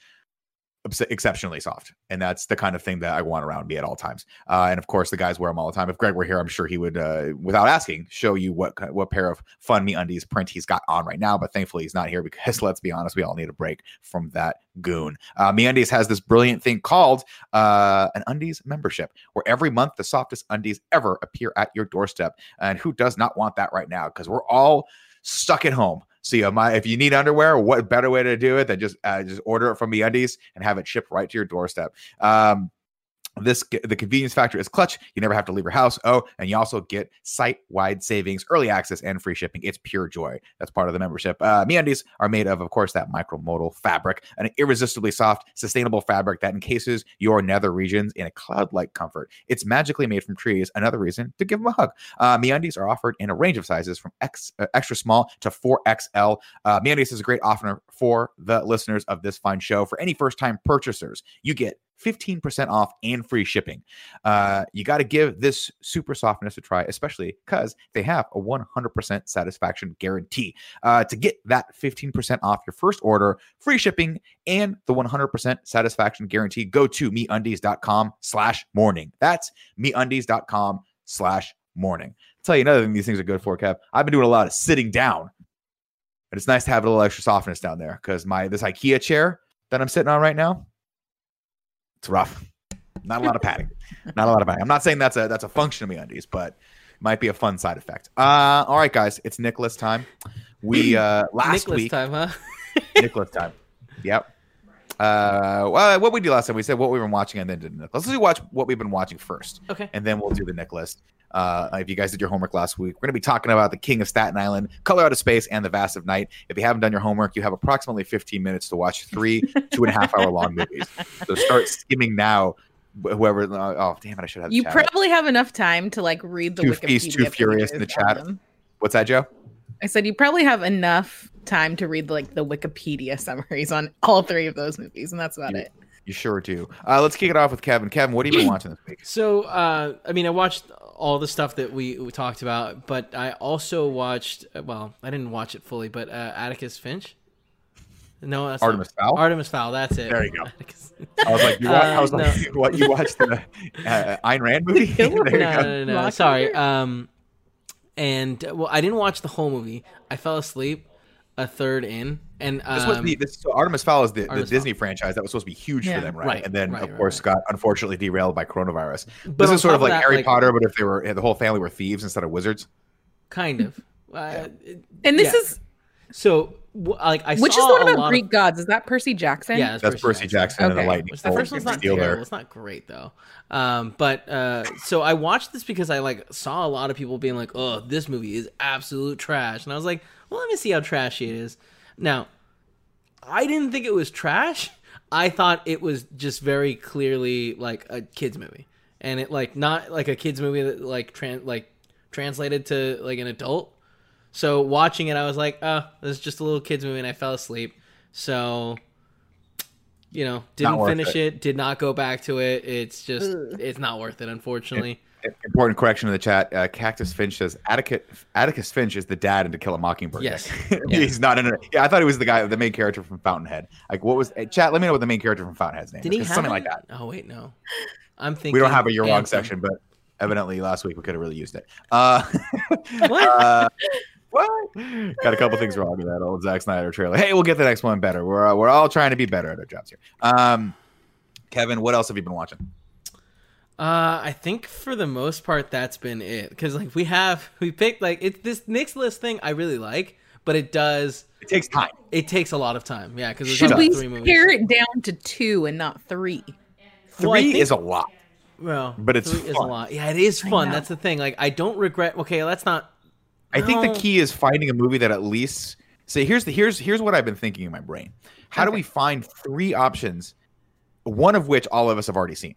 exceptionally soft. And that's the kind of thing that i want around me at all times. Uh, and of course the guys wear them all the time. If greg were here i'm sure he would uh, without asking show you what what pair of fun MeUndies print he's got on right now. But thankfully he's not here because let's be honest we all need a break from that goon. Uh, MeUndies has this brilliant thing called uh, an undies membership where every month the softest undies ever appear at your doorstep. And who does not want that right now? Because we're all stuck at home so you if you need underwear, what better way to do it than just uh, just order it from MeUndies and have it shipped right to your doorstep. Um, this the convenience factor is clutch. You never have to leave your house. Oh, and you also get site-wide savings, early access, and free shipping. It's pure joy. That's part of the membership. Uh, MeUndies are made of, of course, that micromodal fabric, an irresistibly soft, sustainable fabric that encases your nether regions in a cloud-like comfort. It's magically made from trees. Another reason to give them a hug. Uh, MeUndies are offered in a range of sizes from X uh, extra small to 4XL. Uh, MeUndies is a great offer for the listeners of this fine show. For any first-time purchasers, you get 15% off and free shipping. Uh, you got to give this super softness a try, especially because they have a 100% satisfaction guarantee. Uh, to get that 15% off your first order, free shipping, and the 100% satisfaction guarantee, go to meundies.com slash morning. That's meundies.com slash morning. I'll tell you another thing these things are good for, Kev. I've been doing a lot of sitting down. But it's nice to have a little extra softness down there because my this IKEA chair that I'm sitting on right now, it's rough. Not a lot of padding. Not a lot of padding. I'm not saying that's a that's a function of MeUndies, but might be a fun side effect. Uh, all right, guys, it's Nick List time. We uh last Nick List week time, huh? Nick List time. Yep. Uh, well, what we did last time, we said what we've been watching and then did Nick List. Let's watch what we've been watching first, Okay. and then we'll do the Nick List. Uh, if you guys did your homework last week, we're going to be talking about the King of Staten Island, Color Out of Space, and The Vast of Night. If you haven't done your homework, you have approximately 15 minutes to watch three two and a half hour long movies. So start skimming now. Whoever, oh damn it, I should have. You probably have enough time to like read the Too Wikipedia. feast, too furious in the chat. them. What's that, Joe? I said you probably have enough time to read like the Wikipedia summaries on all three of those movies, and that's about it. You sure do. Uh, let's kick it off with Kevin. Kevin, what have you been watching this week? So, uh, I mean, I watched all the stuff that we, we talked about, but I also watched. Well, I didn't watch it fully, but uh, Atticus Finch. No, that's not- Artemis Fowl. Artemis Fowl. That's it. There you go. I was like, you, wa- I was Uh, like, what? You watched the uh, Ayn Rand movie? Killer There you no, go. no, no, no. Sorry. Um, and uh, well, I didn't watch the whole movie. I fell asleep a third in, and um, This was the this, so Artemis Fowl is the, the Artemis Disney franchise that was supposed to be huge Yeah. for them, right? Right, And then right, of right, course right. got unfortunately derailed by coronavirus. but this is sort of like that, Harry Potter, but if they were the whole family were thieves instead of wizards. kind of. Uh, And this Yeah. is so like I which is saw the one about Greek Of, gods. Is that Percy Jackson? yeah, That's Percy Jackson and the lightning. Which the first one's not terrible. there. It's not great though. Um, but uh, so I watched this because I like saw a lot of people being like, "Oh, this movie is absolute trash," and I was like, "Well, let me see how trashy it is." Now, I didn't think it was trash. I thought it was just very clearly like a kids movie, and it like not like a kids movie that like tran like translated to like an adult. So watching it, I was like, "Oh, this is just a little kids movie," and I fell asleep. So you know, didn't finish it. it. did not go back to it. It's just, Ugh. it's not worth it, unfortunately. Important correction in the chat. Uh, Cactus Finch says Atticus, Atticus Finch is the dad in To Kill a Mockingbird. Yes. he's not in it. Yeah, I thought he was the guy, the main character from Fountainhead. Like, what was? Hey, chat, let me know what the main character from Fountainhead's name Did is. he have something like that? Oh wait, no. I'm thinking We don't have a year long section, but evidently last week we could have really used it. Uh, What? uh, what? Got a couple things wrong with that old Zack Snyder trailer. Hey, we'll get the next one better. We're uh, we're all trying to be better at our jobs here. Um, Kevin, what else have you been watching? Uh, I think for the most part that's been it. Because like we have we picked like it's this next list thing I really like, but it does. It takes time. It takes a lot of time. Yeah, because Should we three movies. pare it down to two and not three? Three Well, I think- is a lot. Well, But it's three is a fun. lot. Yeah, it is fun. That's the thing. Like, I don't regret. Okay, let's not. I think the key is finding a movie that at least say here's the here's here's what I've been thinking in my brain. How do we find three options, one of which all of us have already seen,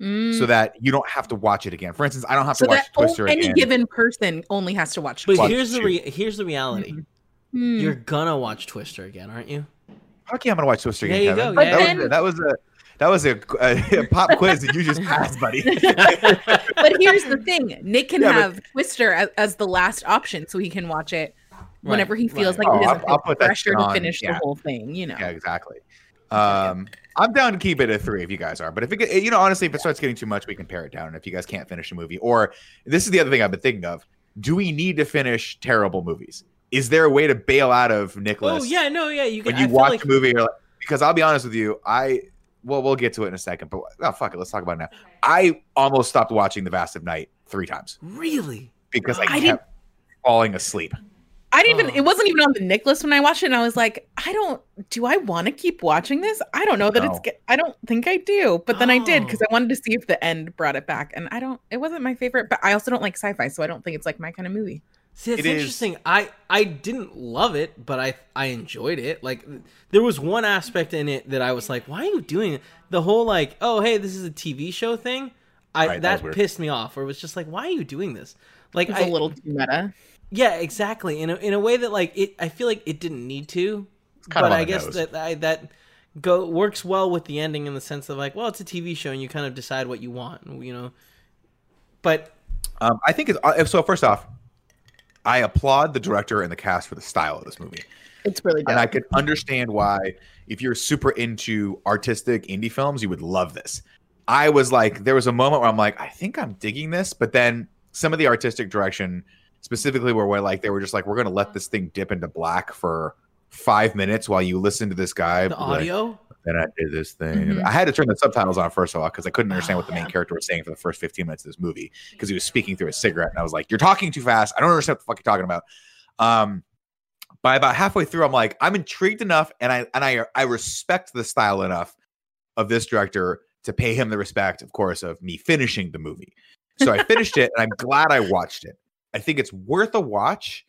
Mm. so that you don't have to watch it again? For instance, I don't have So to watch that Twister any again. given person only has to watch. But Watch here's the re- here's the reality. Hmm. You're gonna watch Twister again, aren't you? Okay, I'm gonna watch Twister again. There you Kevin. go, That, yeah. was, that was a that was a, a, pop quiz that you just passed, buddy. but here's the thing: Nick can Yeah, but- have Twister as, as the last option, so he can watch it whenever he feels right. like Oh, he doesn't I'll- I'll put pressure shit to finish yeah. the whole thing. You know, yeah, exactly. Um, I'm down to keep it at three if you guys are, but if it, you know, honestly, if it starts getting too much, we can pare it down. And if you guys can't finish a movie, or this is the other thing I've been thinking of: Do we need to finish terrible movies? Is there a way to bail out of Nick list? oh yeah, no, yeah. You can. when you I watch like the movie, you're like, because I'll be honest with you, I well, we'll get to it in a second, but oh fuck it, let's talk about it now. I almost stopped watching The Vast of Night three times really. because I, I kept didn't- falling asleep. I didn't even. Oh. It wasn't even on the Nick list when I watched it, and I was like, I don't. Do I want to keep watching this? I don't know that No. it's. I don't think I do, but then I did because Oh. I wanted to see if the end brought it back, and I don't. It wasn't my favorite, but I also don't like sci-fi, so I don't think it's like my kind of movie. See, it's It is- interesting. I I didn't love it, but I I enjoyed it. Like there was one aspect in it that I was like, why are you doing it? The whole like, oh hey, this is a TV show thing. I Right, that that, pissed me off. Or it was just like, why are you doing this? Like It's I, a little too meta. Yeah, exactly. In a in a way that like it, I feel like it didn't need to. kind but of I guess nose. that I, that go works well with the ending in the sense of like, well, it's a TV show and you kind of decide what you want, you know. But Um, I think it's uh, so. First off, I applaud the director and the cast for the style of this movie, It's really dope. and I can understand why, if you're super into artistic indie films, you would love this. I was like, there was a moment where I'm like, I think I'm digging this, but then some of the artistic direction, specifically where we're like, they were just like, we're gonna let this thing dip into black for five minutes while you listen to this guy. the like, audio, then I did this thing. Mhm. I had to turn the subtitles on first of all because I couldn't understand what the main Yeah. character was saying for the first 15 minutes of this movie because he was speaking through a cigarette, and I was like, "You're talking too fast. I don't understand what the fuck you're talking about." Um, by about halfway through, I'm like, I'm intrigued enough, and I and I I respect the style enough of this director to pay him the respect, of course, of me finishing the movie. So I finished it, and I'm glad I watched it. I think it's worth a watch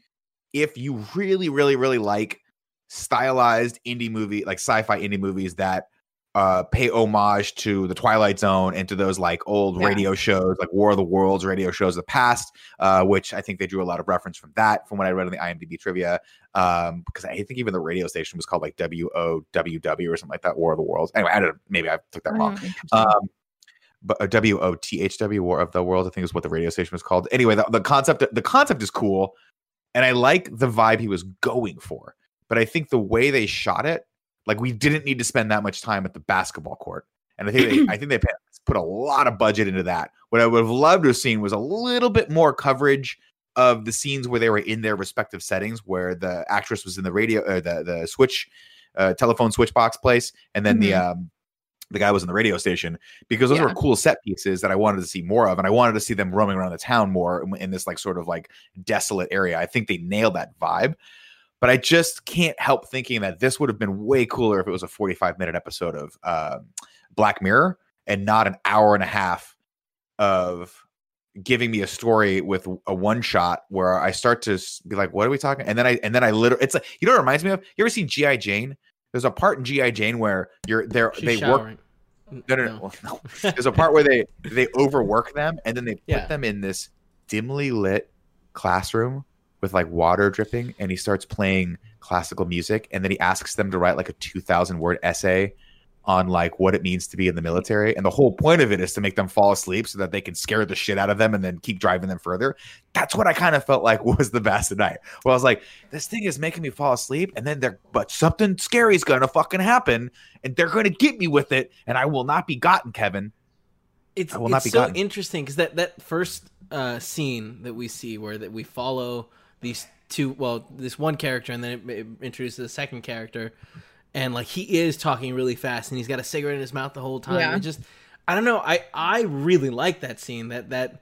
if you really, really, really like stylized indie movie, like sci-fi indie movies that uh, pay homage to the Twilight Zone and to those like old Yeah. radio shows, like War of the Worlds radio shows of the past, uh, which I think they drew a lot of reference from that, from what I read on the IMDb trivia. Um, because I think even the radio station was called like WOWW or something like that, War of the Worlds. Anyway, I don't know, maybe I took that wrong. Mm, interesting. Um, W O T H W War of the World, I think is what the radio station was called. Anyway, the, the concept the concept is cool, and I like the vibe he was going for. But I think the way they shot it, like we didn't need to spend that much time at the basketball court, and I think they, I think they put a lot of budget into that. What I would have loved to have seen was a little bit more coverage of the scenes where they were in their respective settings, where the actress was in the radio, uh, the the switch, uh, telephone switch box place, and then the um, the guy was in the radio station because those Yeah. were cool set pieces that I wanted to see more of, and I wanted to see them roaming around the town more in, in this like sort of like desolate area. I think they nailed that vibe, but I just can't help thinking that this would have been way cooler if it was a 45 minute episode of uh, Black Mirror and not an hour and a half of giving me a story with a one shot where I start to be like, "What are we talking?" And then I and then I literally, it's like you know, what it reminds me of. You ever seen GI Jane? There's a part in GI Jane where you're there. she's They work showering. Mm, N- no, no, no. well, no. There's a part where they they overwork them and then they put Yeah. them in this dimly lit classroom with like water dripping and he starts playing classical music and then he asks them to write like a 2000 word essay on like what it means to be in the military. And the whole point of it is to make them fall asleep so that they can scare the shit out of them and then keep driving them further. That's what i kind of felt like was the Vast of Night. Well i was like this thing is making me fall asleep and then they're but something scary is gonna fucking happen and they're gonna get me with it and i will not be gotten kevin. It's, I will not it's be so gotten. interesting because that that first uh, scene that we see where that we follow these two well this one character and then it, it introduces the second character and like he is talking really fast and he's got a cigarette in his mouth the whole time. Yeah. it just i don't know i i really like that scene that that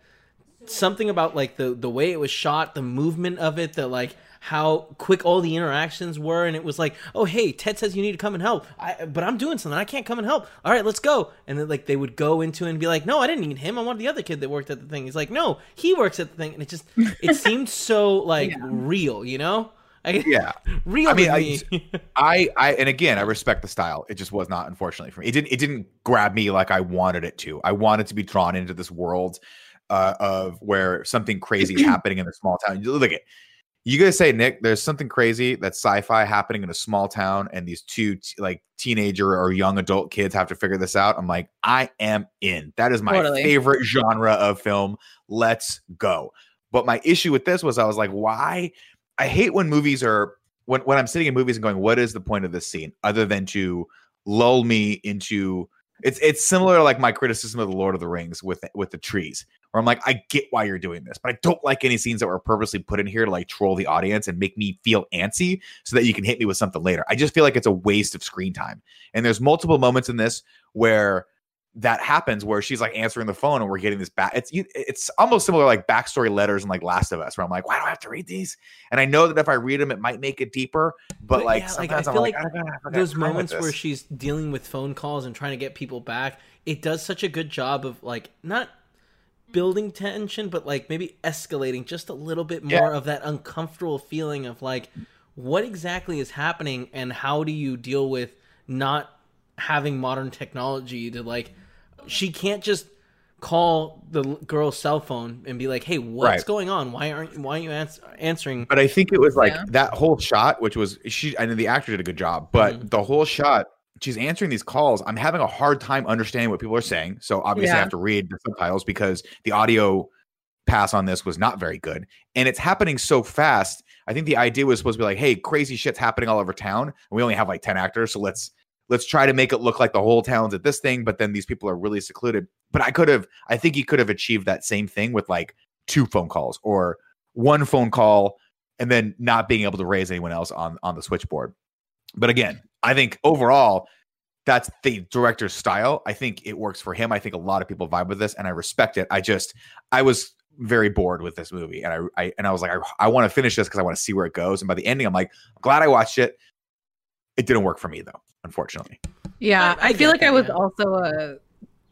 something about like the the way it was shot the movement of it the like how quick all the interactions were and it was like oh hey ted says you need to come and help. I, but i'm doing something. I can't come and help. All right let's go. And then like they would go into it and be like no i didn't need him. I wanted the other kid that worked at the thing. He's like no he works at the thing. And it just it seemed so like Yeah. real you know I, Yeah. real I mean, I- I, I, and again, I respect the style. It just was not, unfortunately, for me. It didn't, it didn't grab me like I wanted it to. I wanted to be drawn into this world uh, of where something crazy is happening in a small town. You Look at you guys say, Nick, there's something crazy that's sci-fi happening in a small town, and these two t- like teenager or young adult kids have to figure this out. I'm like, I am in. That is my Totally. favorite genre of film. Let's go. But my issue with this was I was like, why? I hate when movies are when when I'm sitting in movies and going, what is the point of this scene other than to lull me into it's it's similar to like my criticism of the Lord of the Rings with with the trees, where I'm like, I get why you're doing this, but I don't like any scenes that were purposely put in here to like troll the audience and make me feel antsy so that you can hit me with something later. I just feel like it's a waste of screen time. And there's multiple moments in this where that happens where she's like answering the phone and we're getting this back. It's it's almost similar like backstory letters and like Last of Us, where I'm like, why do I have to read these? And I know that if I read them, it might make it deeper. But, But like, yeah, like, I sometimes I'm feel like, like I I those moments where she's dealing with phone calls and trying to get people back it does such a good job of like not building tension but like maybe escalating just a little bit Yeah. more of that uncomfortable feeling of like what exactly is happening and how do you deal with not having modern technology to like she can't just call the girl's cell phone and be like hey what's Right. going on why aren't why are you ans- answering But I think it was like Yeah. that whole shot, which was she, and the actor did a good job. But Mhm. the whole shot, she's answering these calls. I'm having a hard time understanding what people are saying. So obviously, I have to read the subtitles because the audio pass on this was not very good, and it's happening so fast. I think the idea was supposed to be like, "Hey, crazy shit's happening all over town, and we only have like ten actors, so let's." Let's try to make it look like the whole town's at this thing, but then these people are really secluded. But I could have, I think he could have achieved that same thing with like two phone calls or one phone call and then not being able to raise anyone else on on the switchboard. But again, I think overall that's the director's style. I think it works for him. I think a lot of people vibe with this and I respect it. I just I was very bored with this movie and I, I and I was like I, I want to finish this because I want to see where it goes and by the ending I'm like glad I watched it. It didn't work for me though, unfortunately. Yeah, I- I I, feel like I was yeah. also a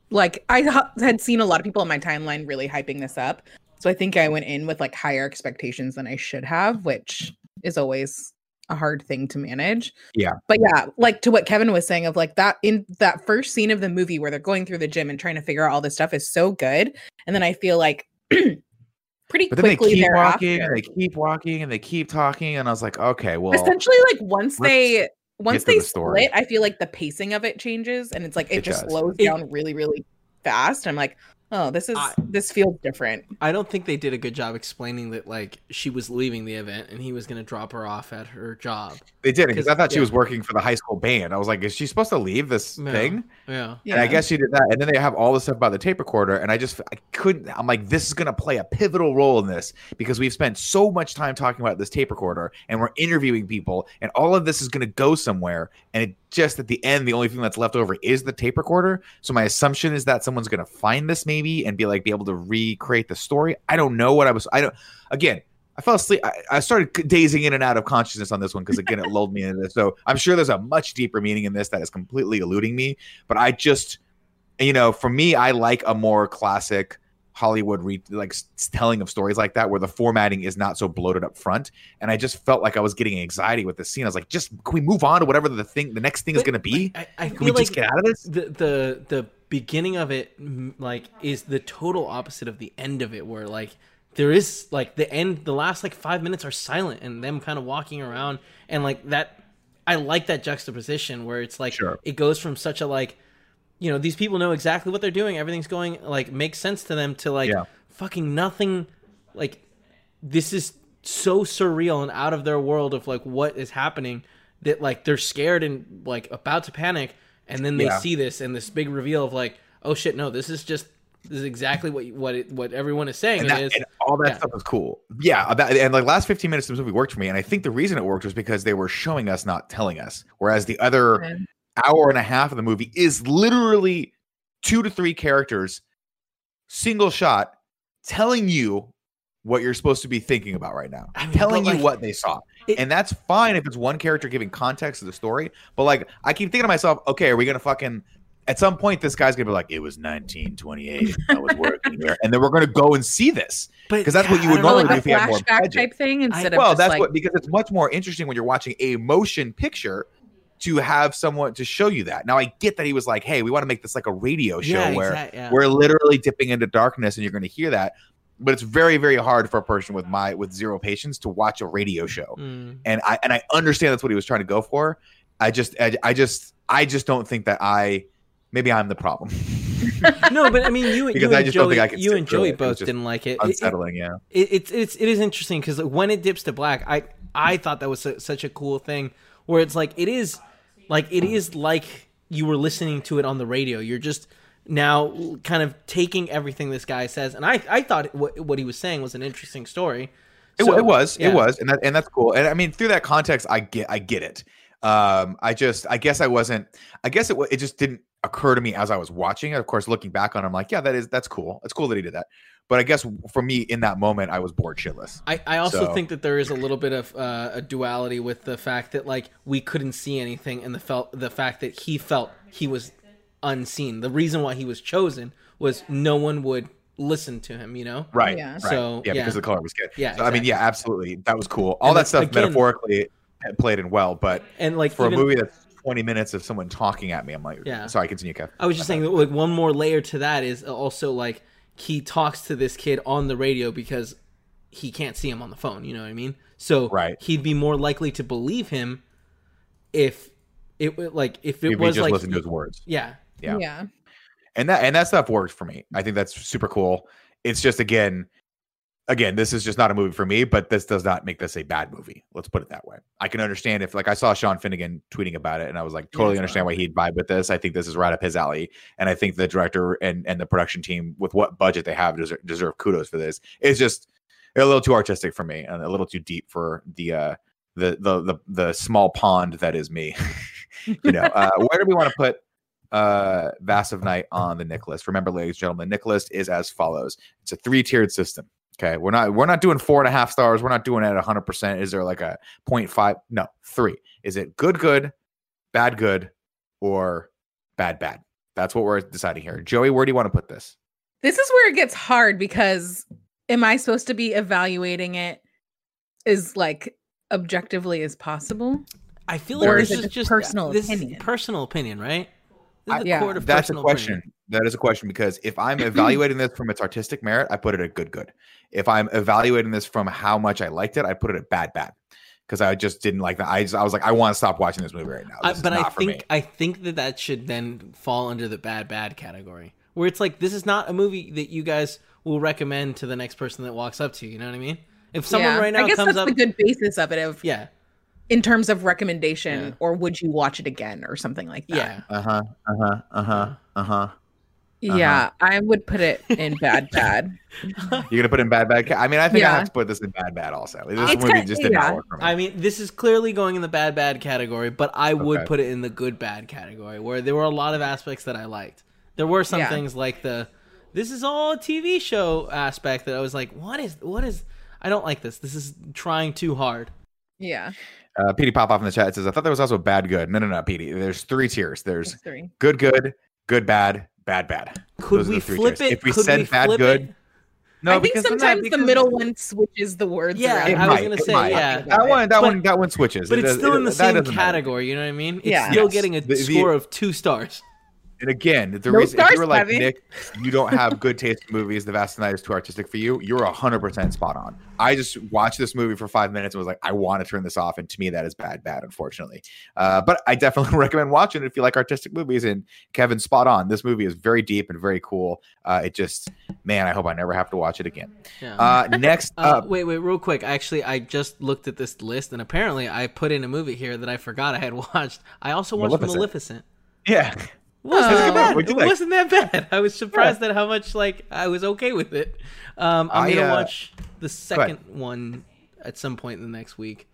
like I ha- had seen a lot of people on my timeline really hyping this up, so I think I went in with like higher expectations than I should have, which is always a hard thing to manage. Yeah. but yeah, like to what Kevin was saying of like that in that first scene of the movie where they're going through the gym and trying to figure out all this stuff is so good, and then I feel like pretty But then they quickly keep walking and they keep walking and they keep talking and I was like, okay, well essentially like once they once they the story. split i feel like the pacing of it changes and it's like it, It just does. slows It- down really really fast i'm like oh this is I- this feels different I don't think they did a good job explaining that like she was leaving the event and he was going to drop her off at her job. they did because I thought she was working for the high school band. I was like, is she supposed to leave this Yeah. thing? Yeah. And I guess she did that. And then they have all this stuff about the tape recorder. And I just, I couldn't, I'm like, this is going to play a pivotal role in this because we've spent so much time talking about this tape recorder and we're interviewing people and all of this is going to go somewhere. And it just at the end, the only thing that's left over is the tape recorder. So my assumption is that someone's going to find this maybe and be like, be able to recreate the story. I don't know what I was, I don't, again, I fell asleep. I, I started dazing in and out of consciousness on this one because again, it lulled me into this. So I'm sure there's a much deeper meaning in this that is completely eluding me. But I just, you know, for me, I like a more classic Hollywood re- like telling of stories like that, where the formatting is not so bloated up front. And I just felt like I was getting anxiety with the scene. I was like, just can we move on to whatever the thing, the next thing is going to be? I, I Can we like just get out of this? the the the beginning of it like is the total opposite of the end of it where like there is like the end the last like 5 minutes are silent and them kind of walking around and like that I like that juxtaposition where it's like Sure. it goes from such a like you know these people know exactly what they're doing everything's going like makes sense to them to like Yeah. fucking nothing like this is so surreal and out of their world of like what is happening that like they're scared and like about to panic and then they Yeah. see this and this big reveal of like oh shit no this is just this is exactly what what it, what everyone is saying and, it that, is and all that Yeah. stuff was cool. Yeah, that, and like last 15 minutes of the movie worked for me, and I think the reason it worked was because they were showing us, not telling us. Whereas the other Okay. Hour and a half of the movie is literally two to three characters, single shot, telling you what you're supposed to be thinking about right now, I mean, telling but, you like, what they saw. it- and that's fine if it's one character giving context to the story. But like, I keep thinking to myself, okay, are we gonna fucking at some point this guy's gonna be like, it was 1928, I was working here, and then we're gonna go and see this. because that's what you would don't know, normally like do if you had more budget. type thing instead of well, that's like what because it's much more interesting when you're watching a motion picture to have someone to show you that. Now I get that he was like, hey, we want to make this like a radio show Yeah, where exact- yeah. we're literally dipping into darkness and you're going to hear that. But it's very, very hard for a person with my with zero patience to watch a radio show. Mm. And I and I understand that's what he was trying to go for. I just I, I just I just don't think that I maybe I'm the problem. no, but I mean, you, Because you I and just don't Joey, think I could you and Joey it. Both didn't like it. It- it, Unsettling, yeah. it, it's it's it is interesting because when it dips to black, I I thought that was su- such a cool thing where it's like it is like it is like you were listening to it on the radio. You're just now kind of taking everything this guy says, and I I thought what what he was saying was an interesting story. It, So, it was, yeah. it was, and that and that's cool. And I mean, through that context, I get, I get it. Um, I just, I guess I wasn't. I guess it, it just didn't occur to me as I was watching it. Of course, looking back on, it, I'm like, yeah, that is, that's cool. It's cool that he did that. But I guess for me, in that moment, I was bored shitless. I, I also So- think that there is a little bit of uh, a duality with the fact that like we couldn't see anything, and the felt the fact that he felt he was unseen. The reason why he was chosen was no one would listen to him. You know, Right. Yeah. Right. So, yeah, yeah. because the color was good. Yeah, So, I mean, yeah, absolutely. That was cool. All And that stuff again- metaphorically played in well, but and like for even- a movie that's 20 minutes of someone talking at me, I'm like, Yeah. sorry, continue, Kev. I was just saying that like one more layer to that is also like he talks to this kid on the radio because he can't see him on the phone. You know what I mean? So Right. he'd be more likely to believe him if it like if it If we was just like listen to his words. yeah Yeah. yeah. and that and that stuff works for me. I think that's super cool. It's just again, again, this is just not a movie for me, but this does not make this a bad movie. Let's put it that way. I can understand if like I saw Sean Finnegan tweeting about it, and I was like, totally that's understand why he'd vibe with this. I think this is right up his alley, and I think the director and and the production team with what budget they have deserve, deserve kudos for this. It's just a little too artistic for me and a little too deep for the uh the the the, the small pond that is me. you know, uh, where do we want to put uh Vast of Night on the Nick list. Remember, ladies and gentlemen, the Nick list is as follows. It's a three-tiered system. Okay. We're not we're not doing four and a half stars. We're not doing it at hundred percent. Is there like a 0.5? No, three. Is it good, good, bad, good, or bad, bad? That's what we're deciding here. Joey, where do you want to put this? This is where it gets hard because am I supposed to be evaluating it as like objectively as possible? I feel like is this it is just just personal this is opinion? personal opinion, right? This is I- the yeah, court of That's a question. opinion. That is a question because if I'm evaluating this from its artistic merit, I put it at good, good. If I'm evaluating this from how much I liked it, I put it at bad, bad. Because I just didn't like that. I just, I was like, I want to stop watching this movie right now. I, This is but I not for me. think I think that that should then fall under the bad bad category, where it's like this is not a movie that you guys will recommend to the next person that walks up to you. You know what I mean? If someone Yeah. right now I guess comes that's up, the good basis of it of yeah, in terms of recommendation Yeah. or would you watch it again or something like that. yeah, Uh huh. Uh huh. Uh huh. Uh huh. Yeah, I would put it in bad bad. You're gonna put in bad, bad. I mean, I think I have to put this in bad, bad. Also, this It's movie kinda- just did yeah. not work for me. I mean, this is clearly going in the bad bad category, but I would Okay. put it in the good bad category, where there were a lot of aspects that I liked. There were some Yeah. things like the this is all a TV show aspect that I was like, what is what is I don't like this. This is trying too hard. Yeah. uh, Petey pop off in the chat says, "I thought there was also bad, good." No, no, no, Petey. There's three tiers. There's That's three. good, good, good, bad, bad, bad. Could Those we flip tiers. it? If we Could said we bad, good, it? no, I think because that- sometimes the middle one switches the words. Yeah, around. It I was gonna say, might. yeah. That one, that But- one, that one switches. But It it's does- still it- in the that same doesn't matter. category. You know what I mean? It's Yeah. still Yes. getting a The- the- score of two stars. And again, the No reason if you were like Kevin. Nick, you don't have good taste in movies. The Vast Night is too artistic for you. You're hundred percent spot on. I just watched this movie for five minutes and was like, I want to turn this off, and to me, that is bad, bad, unfortunately. Uh, but I definitely recommend watching it if you like artistic movies. And Kevin, spot on. This movie is very deep and very cool. Uh, it just, man, I hope I never have to watch it again. Yeah. Uh, next Uh, up, wait, wait, real quick. Actually, I just looked at this list, and apparently, I put in a movie here that I forgot I had watched. I also watched Maleficent. Maleficent. yeah, It wasn't Oh. that bad. It think? wasn't that bad. I was surprised at how much like I was okay with it. Um, I'm I, gonna uh, watch the second one at some point in the next week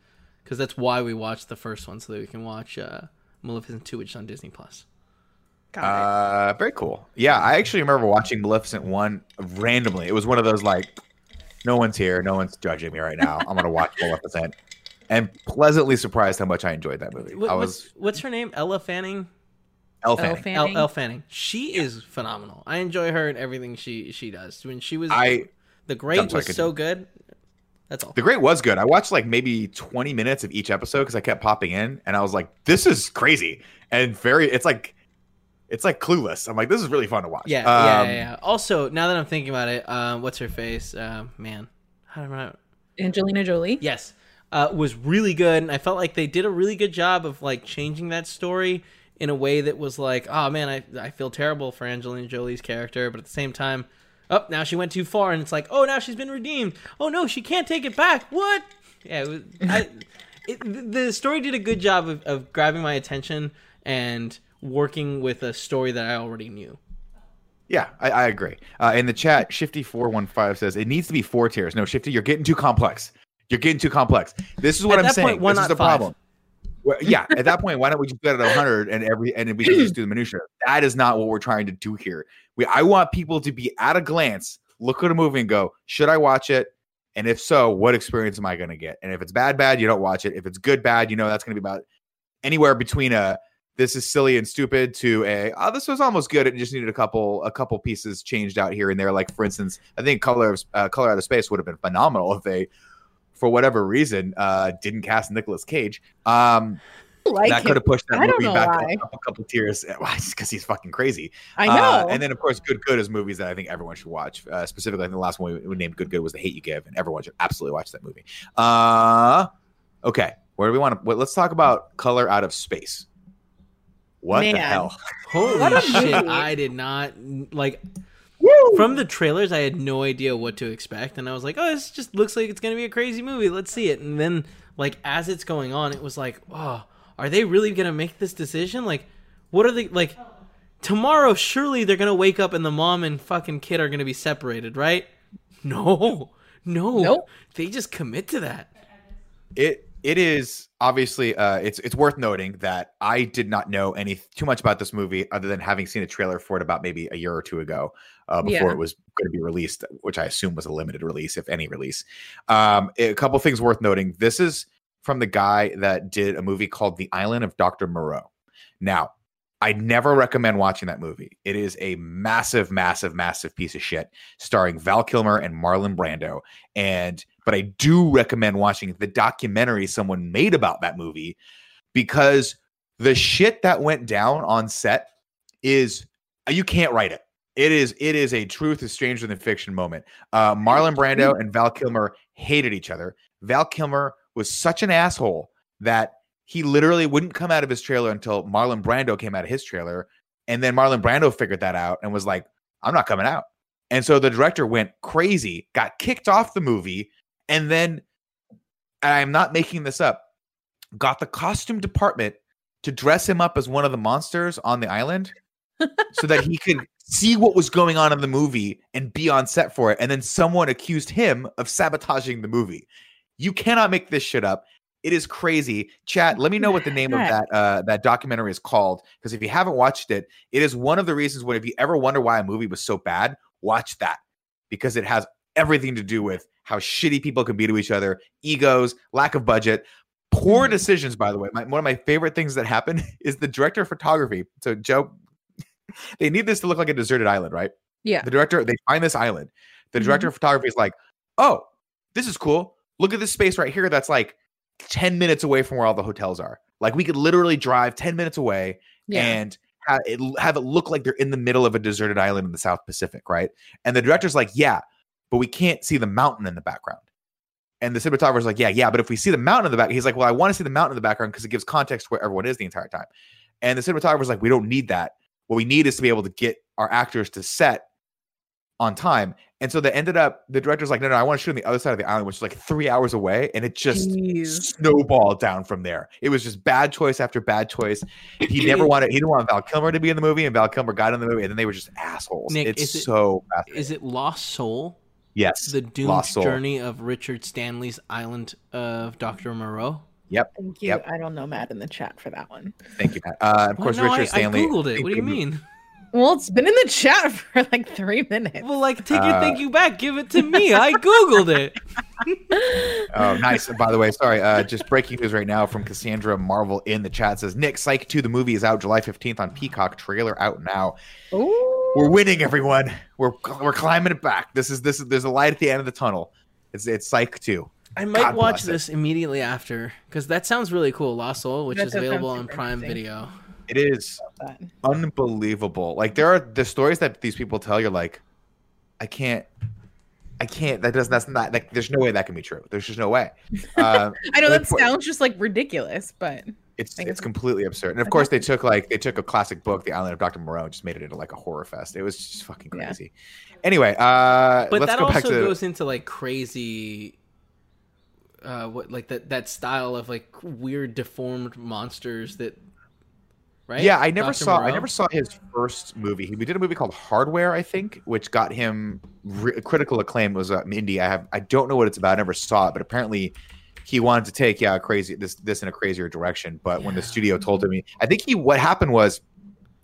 because that's why we watched the first one so that we can watch uh, Maleficent two, which is on Disney Plus. Got. Uh, very cool. Yeah, I actually remember watching Maleficent one randomly. It was one of those like No one's here. No one's judging me right now. I'm gonna watch Maleficent, and pleasantly surprised how much I enjoyed that movie. What- I what's, was what's her name? Ella Fanning. Elle Elle Fanning. Fanning. Elle, Elle Fanning. She is phenomenal. I enjoy her and everything she she does. When she was I the Great was continue. so good. That's all. The Great was good. I watched like maybe 20 minutes of each episode because I kept popping in, and I was like, "This is crazy," and very. It's like, it's like Clueless. I'm like, this is really fun to watch. Yeah, yeah, Um, yeah, yeah. Also, now that I'm thinking about it, um, what's her face? Uh, man, how do I? Angelina Jolie. Yes, uh, was really good, and I felt like they did a really good job of like changing that story in a way that was like, oh man, I I feel terrible for Angelina Jolie's character, but at the same time, oh now she went too far, and it's like, oh now she's been redeemed. Oh no, she can't take it back. What? Yeah, it was, I, it, the story did a good job of, of grabbing my attention and working with a story that I already knew. Yeah, I, I agree. Uh, in the chat, Shifty415 says it needs to be four tiers. No, Shifty, you're getting too complex. You're getting too complex. This is what At I'm saying. point, this is the five? problem. Well, yeah, at that point, why don't we just get it at 100 and every and we can just do the minutia? That is not what we're trying to do here. We I want people to be at a glance, look at a movie and go, should I watch it? And if so, what experience am I going to get? And if it's bad, bad, you don't watch it. If it's good, bad, you know that's going to be about anywhere between a this is silly and stupid to a oh this was almost good. It just needed a couple a couple pieces changed out here and there. Like for instance, I think Color of uh, Color Out of Space would have been phenomenal if they, for whatever reason, uh, didn't cast Nicolas Cage. Um, Like that could have pushed that I movie back up a couple tiers. Why? Just because he's fucking crazy. I Uh, know. and then of course, Good Good is movies that I think everyone should watch. Uh, specifically, I think the last one we, we named Good Good was The Hate You Give, and everyone should absolutely watch that movie. Uh, okay, where do we want to? Well, let's talk about Color Out of Space. What the hell? Holy What shit! I did not like Woo! from the trailers. I had no idea what to expect, and I was like, "Oh, this just looks like it's gonna be a crazy movie. Let's see it." And then, like as it's going on, it was like, "Oh, are they really gonna make this decision? Like, what are they like?" Tomorrow, surely they're gonna wake up and the mom and fucking kid are gonna be separated, right? No, no, Nope. They just commit to that. it it is obviously uh it's it's worth noting that I did not know any too much about this movie other than having seen a trailer for it about maybe a year or two ago uh, before Yeah. it was going to be released, which I assume was a limited release, if any release. Um, a couple things worth noting. This is from the guy that did a movie called The Island of Dr. Moreau. Now, I never recommend watching that movie. It is a massive, massive, massive piece of shit, starring Val Kilmer and Marlon Brando. And but I do recommend watching the documentary someone made about that movie because the shit that went down on set is you can't write it. It is it is a truth is stranger than fiction moment. Uh, Marlon Brando and Val Kilmer hated each other. Val Kilmer was such an asshole that he literally wouldn't come out of his trailer until Marlon Brando came out of his trailer, and then Marlon Brando figured that out and was like, "I'm not coming out." And so the director went crazy, got kicked off the movie, and then and I'm not making this up, got the costume department to dress him up as one of the monsters on the island so that he could see what was going on in the movie and be on set for it. And then someone accused him of sabotaging the movie. You cannot make this shit up. It is crazy. Chat, let me know what the name of that uh, that documentary is called. Because if you haven't watched it, it is one of the reasons when if you ever wonder why a movie was so bad, watch that. Because it has everything to do with how shitty people can be to each other, egos, lack of budget, poor Mhm. decisions. By the way, my, one of my favorite things that happened is the director of photography. So Joe, they need this to look like a deserted island, right? Yeah. The director, they find this island. The director of photography is like, "Oh, this is cool. Look at this space right here. That's like ten minutes away from where all the hotels are. Like we could literally drive ten minutes away Yeah. and have it, have it look like they're in the middle of a deserted island in the South Pacific, right? And the director's like, yeah, but we can't see the mountain in the background. And the cinematographer's like, yeah, yeah, but if we see the mountain in the back, he's like, well, I want to see the mountain in the background because it gives context to where everyone is the entire time. And the cinematographer's like, we don't need that. What we need is to be able to get our actors to set on time. And so they ended up, the director's like, no, no, I want to shoot on the other side of the island, which is like three hours away. And it just Jeez. snowballed down from there. It was just bad choice after bad choice. He never wanted, he didn't want Val Kilmer to be in the movie, and Val Kilmer got in the movie, and then they were just assholes. Nick, it's so fascinating. Is it Lost Soul? Yes, The doomed Lost Soul. journey of Richard Stanley's Island of Dr. Moreau? Yep. Thank you. Yep. I don't know Matt in the chat for that one. Thank you, Matt. Uh, of Well, course, no, Richard I, Stanley. I googled it. What do you mean? Well, it's been in the chat for like three minutes. Well, like, take your Uh, thank you back. Give it to me. I googled it. Oh, nice. By the way, sorry, uh, just breaking news right now from Cassandra Marvel in the chat says Nick Psych 2, the movie is out July 15th on Peacock. Trailer out now. Ooh. We're winning, everyone. We're we're climbing it back. This is this is there's a light at the end of the tunnel. It's it's Psych 2. I might God watch bless it. this immediately after because that sounds really cool. Lost Soul, which That is available on Prime. Video. It is unbelievable. Like there are the stories that these people tell you're like, I can't I can't that doesn't that's not like there's no way that can be true. There's just no way. Uh, I know that point. sounds just like ridiculous, but It's I guess it's completely absurd. And of course they took like they took a classic book, The Island of Dr. Moreau, and just made it into like a horror fest. It was just fucking Yeah. crazy. Anyway, uh But let's that go back also to goes into like crazy, uh, what like that that style of like weird deformed monsters that, right? Yeah, I never Dr. saw I never saw his first movie. He we did a movie called Hardware, I think, which got him re- critical acclaim. It was uh, indie. I have I don't know what it's about. I never saw it, but apparently he wanted to take yeah crazy this this in a crazier direction. But when the studio told him, I think he what happened was.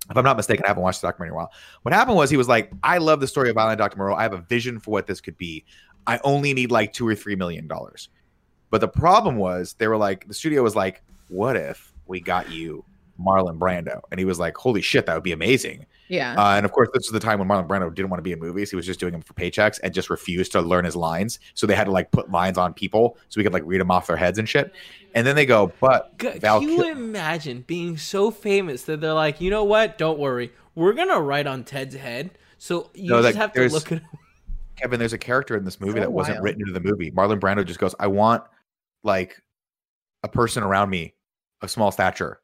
If I'm not mistaken, I haven't watched the documentary in a while. What happened was he was like, "I love the story of Island Dr. Moreau. I have a vision for what this could be. I only need like two or three million dollars." But the problem was they were like, the studio was like, "What if we got you Marlon Brando?" And he was like, "Holy shit, that would be amazing." yeah. Uh, and of course, this was the time when Marlon Brando didn't want to be in movies. He was just doing them for paychecks and just refused to learn his lines. So they had to like put lines on people so we could like read them off their heads and shit. And then they go, "But G- Val Can you Kil- imagine being so famous that they're like, you know what? Don't worry, we're gonna write on Ted's head. So you No, just like, have to look at. Kevin, there's a character in this movie So that wasn't wild. written into the movie. Marlon Brando just goes, I want like a person around me of small stature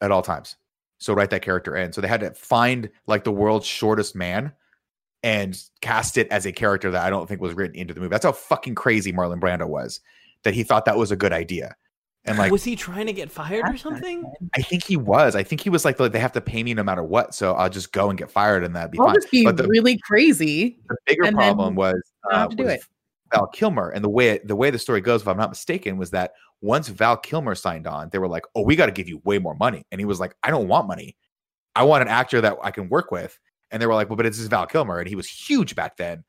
at all times. So write that character in. So they had to find like the world's shortest man and cast it as a character that I don't think was written into the movie. That's how fucking crazy Marlon Brando was that he thought that was a good idea. And like, was he trying to get fired or something? I think he was. I think he was like, like, they have to pay me no matter what. So I'll just go and get fired and that'd be I'll fine. just be But the- really crazy. the bigger problem was uh, was it. Val Kilmer, and the way the way the story goes, if I'm not mistaken, was that once Val Kilmer signed on, they were like, "Oh, we got to give you way more money," and he was like, "I don't want money. I want an actor that I can work with." And they were like, "Well, but it's just Val Kilmer, and he was huge back then."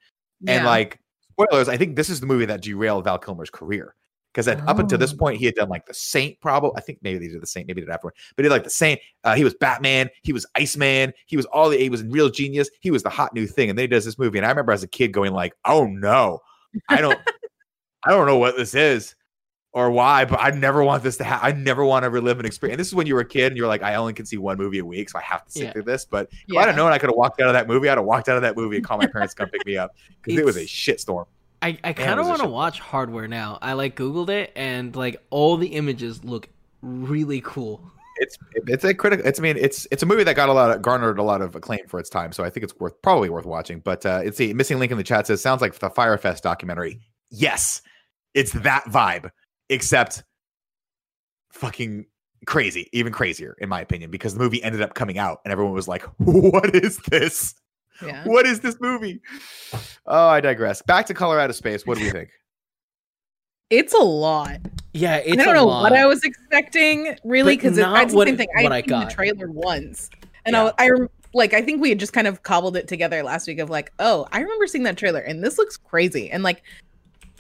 And like spoilers, I think this is the movie that derailed Val Kilmer's career because up until this Oh. point, he had done like the Saint, probably. I think maybe they did the Saint, maybe they did afterward, but he did like the Saint. Uh, he was Batman. He was Iceman. He was all the. He was Real Genius. He was the hot new thing, and then he does this movie. And I remember as a kid going like, "Oh no, I don't, I don't know what this is." Or why, but I never want this to happen. I never want to relive an experience. And this is when you were a kid and you're like, I only can see one movie a week, so I have to sit Yeah. through this. But if I'd have known I could have walked out of that movie, I'd have walked out of that movie and called my parents to come pick me up because it was a It's- shitstorm. I, I kind of want to watch Hardware now. I like Googled it and like all the images look really cool. It's it's a critical. It's I mean it's it's a movie that got a lot of garnered a lot of acclaim for its time. So I think it's worth probably worth watching. But uh, it's the missing link in the chat says sounds like the Fyre Fest documentary. Yes, it's that vibe, except fucking crazy, even crazier in my opinion, because the movie ended up coming out and everyone was like, "What is this? yeah. What is this movie?" Oh, I digress. Back to Color Out of Space. What do we think? It's a lot. Yeah, it's I don't know lot. what I was expecting, really, because not I the same thing. I I got. the trailer once, and Yeah. I, I like. I think we had just kind of cobbled it together last week of like, oh, I remember seeing that trailer, and this looks crazy. And like,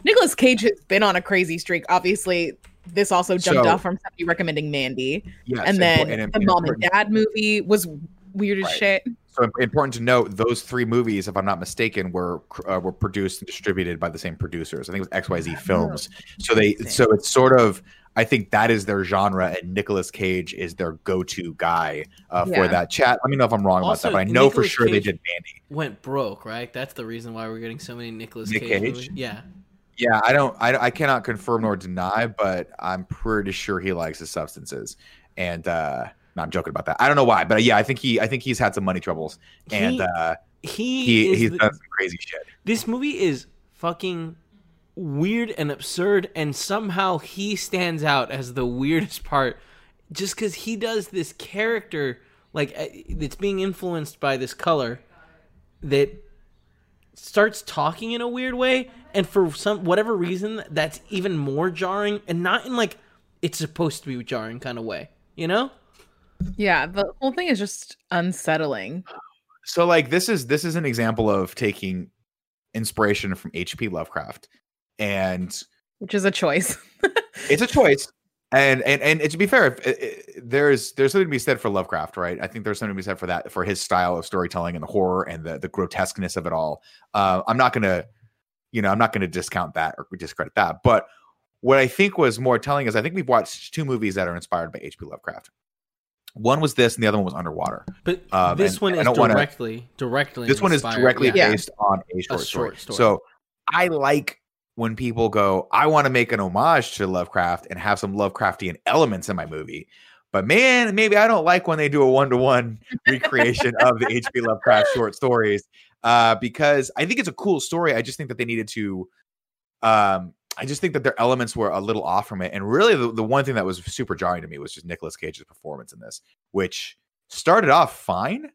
Nicolas Cage has been on a crazy streak. Obviously, this also jumped So- off from somebody recommending Mandy, Yes, and then and- the and mom and dad movie was weird as Right. shit. So important to note, those three movies, if I'm not mistaken, were uh, were produced and distributed by the same producers. I think it was XYZ Films. So they, so it's sort of, I think that is their genre, and Nicolas Cage is their go-to guy uh, for Yeah. that. Chat. Let me know if I'm wrong Also, about that, but I know for Nicolas sure they did Mandy. Went broke, right? That's the reason why we're getting so many Nicolas Nick Cage. Cage? movies. Yeah. Yeah, I don't, I, I cannot confirm nor deny, but I'm pretty sure he likes his substances. And uh, no, I'm joking about that. I don't know why, but yeah, I think he, I think he's had some money troubles, and He- uh, He, he, he's the- done some crazy shit. this movie is fucking weird and absurd and somehow he stands out as the weirdest part just because he does this character like uh, that's being influenced by this color that starts talking in a weird way and for some whatever reason that's even more jarring and not in like it's supposed to be jarring kind of way you know Yeah, the whole thing is just unsettling. so like this is this is an example of taking inspiration from hp lovecraft and which is a choice. it's a choice. And and and to be fair if, it, there's there's something to be said for lovecraft right? I think there's something to be said for that for his style of storytelling and the horror and the the grotesqueness of it all. Uh, i'm not gonna you know i'm not gonna discount that or discredit that. But what i think was more telling is i think we've watched two movies that are inspired by hp lovecraft one was this and the other one was underwater But Um, this one is don't wanna- directly directly. this one is directly Yeah. based on a short, short story. story. So I like when people go, I want to make an homage to Lovecraft and have some Lovecraftian elements in my movie. But man, maybe I don't like when they do a one to one recreation of the H.P. Lovecraft short stories uh, because I think it's a cool story. I just think that they needed to. Um, I just think that their elements were a little off from it. And really, the, the one thing that was super jarring to me was just Nicolas Cage's performance in this, which started off fine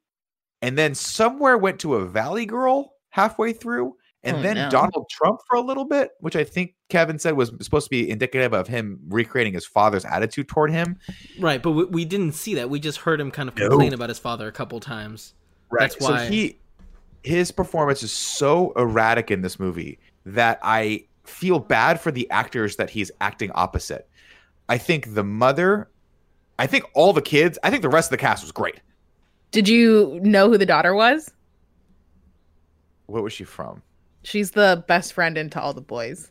and then somewhere went to a Valley Girl halfway through, and Oh, then no. Donald Trump for a little bit, which I think Kevin said was supposed to be indicative of him recreating his father's attitude toward him. Right, but we, we didn't see that. We just heard him kind of No. complain about his father a couple times. That's why- So he, his performance is so erratic in this movie that I feel bad for the actors that he's acting opposite. I think the mother, I think all the kids, I think the rest of the cast was great. Did you know who the daughter was? What was she from? She's the best friend into all the boys.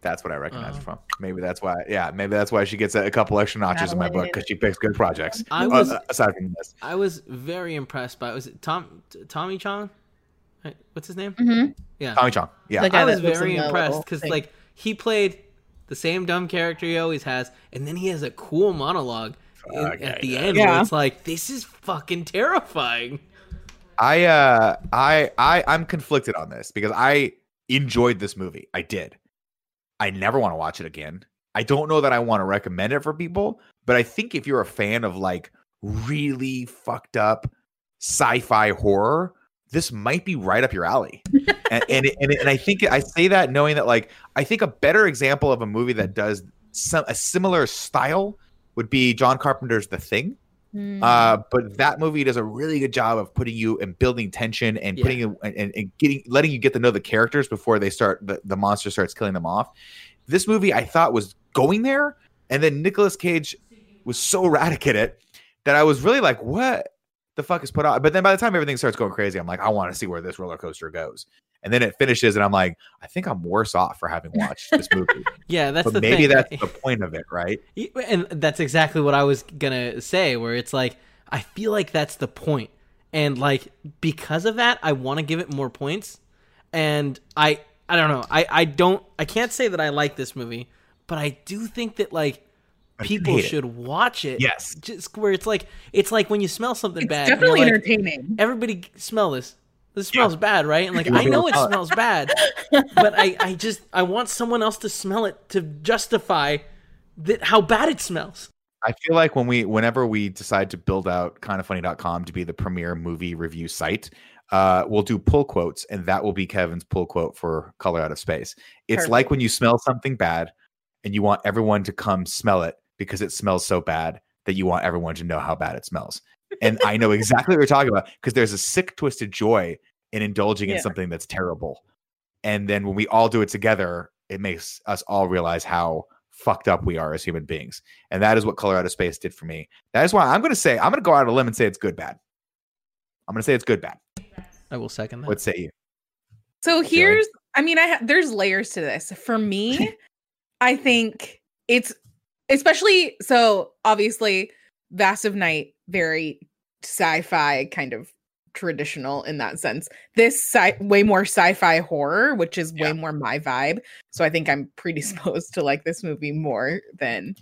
That's what I recognize her from. Maybe that's why. Yeah, maybe that's why she gets a, a couple extra notches in my book because she picks good projects. I Uh, was aside from this, I was very impressed by was it Tom Tommy Chong? Right, What's his name? Mm-hmm. Yeah, Tommy Chong. Yeah, The guy I was very impressed because like he played the same dumb character he always has, and then he has a cool monologue in- Fuck, at the know. end where Yeah. it's like this is fucking terrifying. I uh I I I'm conflicted on this because I enjoyed this movie. I did. I never want to watch it again. I don't know that I want to recommend it for people, but I think if you're a fan of like really fucked up sci-fi horror, this might be right up your alley. and and, and, and I think I say that knowing that like I think a better example of a movie that does some a similar style would be John Carpenter's The Thing. Mm-hmm. Uh, but that movie does a really good job of putting you and building tension and Yeah. putting you and, and, getting letting you get to know the characters before they start the, the monster starts killing them off. This movie I thought was going there, and then Nicolas Cage was so erratic at it that I was really like, what the fuck is put on? But then by the time everything starts going crazy, I'm like, I want to see where this roller coaster goes. And then it finishes, and I'm like, I think I'm worse off for having watched this movie. Yeah, that's but the maybe thing. that's the point of it, right? And that's exactly what I was gonna say. Where it's like I feel like that's the point, and like because of that, I want to give it more points. And I I don't know. I I don't I can't say that I like this movie, but I do think that like people hate it. should watch it. Yes. just where it's like it's like when you smell something It's bad. definitely like, entertaining. Everybody smell this. This smells bad, right? And like I know it it? smells bad, but I I just I want someone else to smell it to justify that how bad it smells. I feel like when we, whenever we decide to build out kindafunny.com to be the premier movie review site, uh, we'll do pull quotes, and that will be Kevin's pull quote for Color Out of Space. It's Perfect. like when you smell something bad, and you want everyone to come smell it because it smells so bad that you want everyone to know how bad it smells. And I know exactly what you're talking about because there's a sick, twisted joy in indulging in something that's terrible. And then when we all do it together, it makes us all realize how fucked up we are as human beings. And that is what Color Out of Space did for me. That is why I'm going to say, I'm going to go out on a limb and say it's good, bad. I'm going to say it's good, bad. I will second that. What say you? So here's, I mean, I ha- there's layers to this. For me, I think it's especially so obviously Vast of Night, very sci-fi kind of traditional in that sense. This sci- way more sci-fi horror, which is way Yeah. more my vibe. So I think I'm predisposed to like this movie more than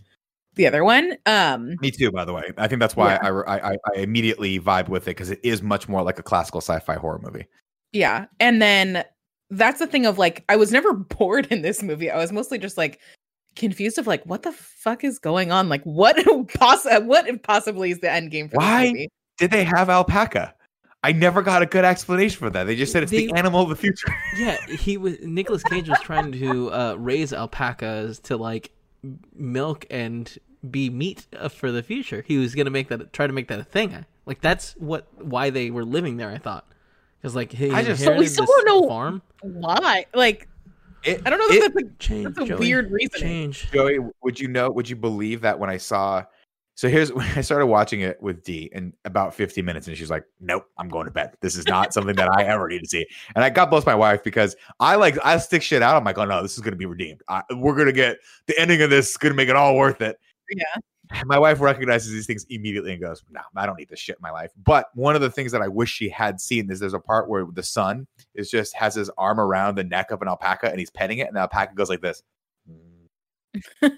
the other one. Um, Me too, by the way. I think that's why Yeah. I, I, I immediately vibe with it because it is much more like a classical sci-fi horror movie. Yeah. And then that's the thing of like, I was never bored in this movie. I was mostly just like confused of like, what the fuck is going on? Like, what poss- what possibly is the end game for Why? this movie? Did they have alpaca? I never got a good explanation for that. They just said it's the animal of the future. Yeah, he was. nicolas Cage was trying to uh, raise alpacas to like milk and be meat uh, for the future. He was gonna make that try to make that a thing. Like that's what why they were living there. I thought because like he I just- But we still don't know- farm. Why? Like, It- I don't know it- that that's a Change. That's a Joey, weird reason. Change. Joey, would you know? Would you believe that when I saw? So here's when I started watching it with D, and about 50 minutes, and she's like, "Nope, I'm going to bed. This is not something that I ever need to see." And I got bless my wife because I like I stick shit out. I'm like, "Oh no, this is going to be redeemed. I, we're going to get the ending of this. is Going to make it all worth it." Yeah. And My wife recognizes these things immediately and goes, "No, I don't need this shit in my life." But one of the things that I wish she had seen is there's a part where the son is just has his arm around the neck of an alpaca and he's petting it, and the alpaca goes like this. Mm.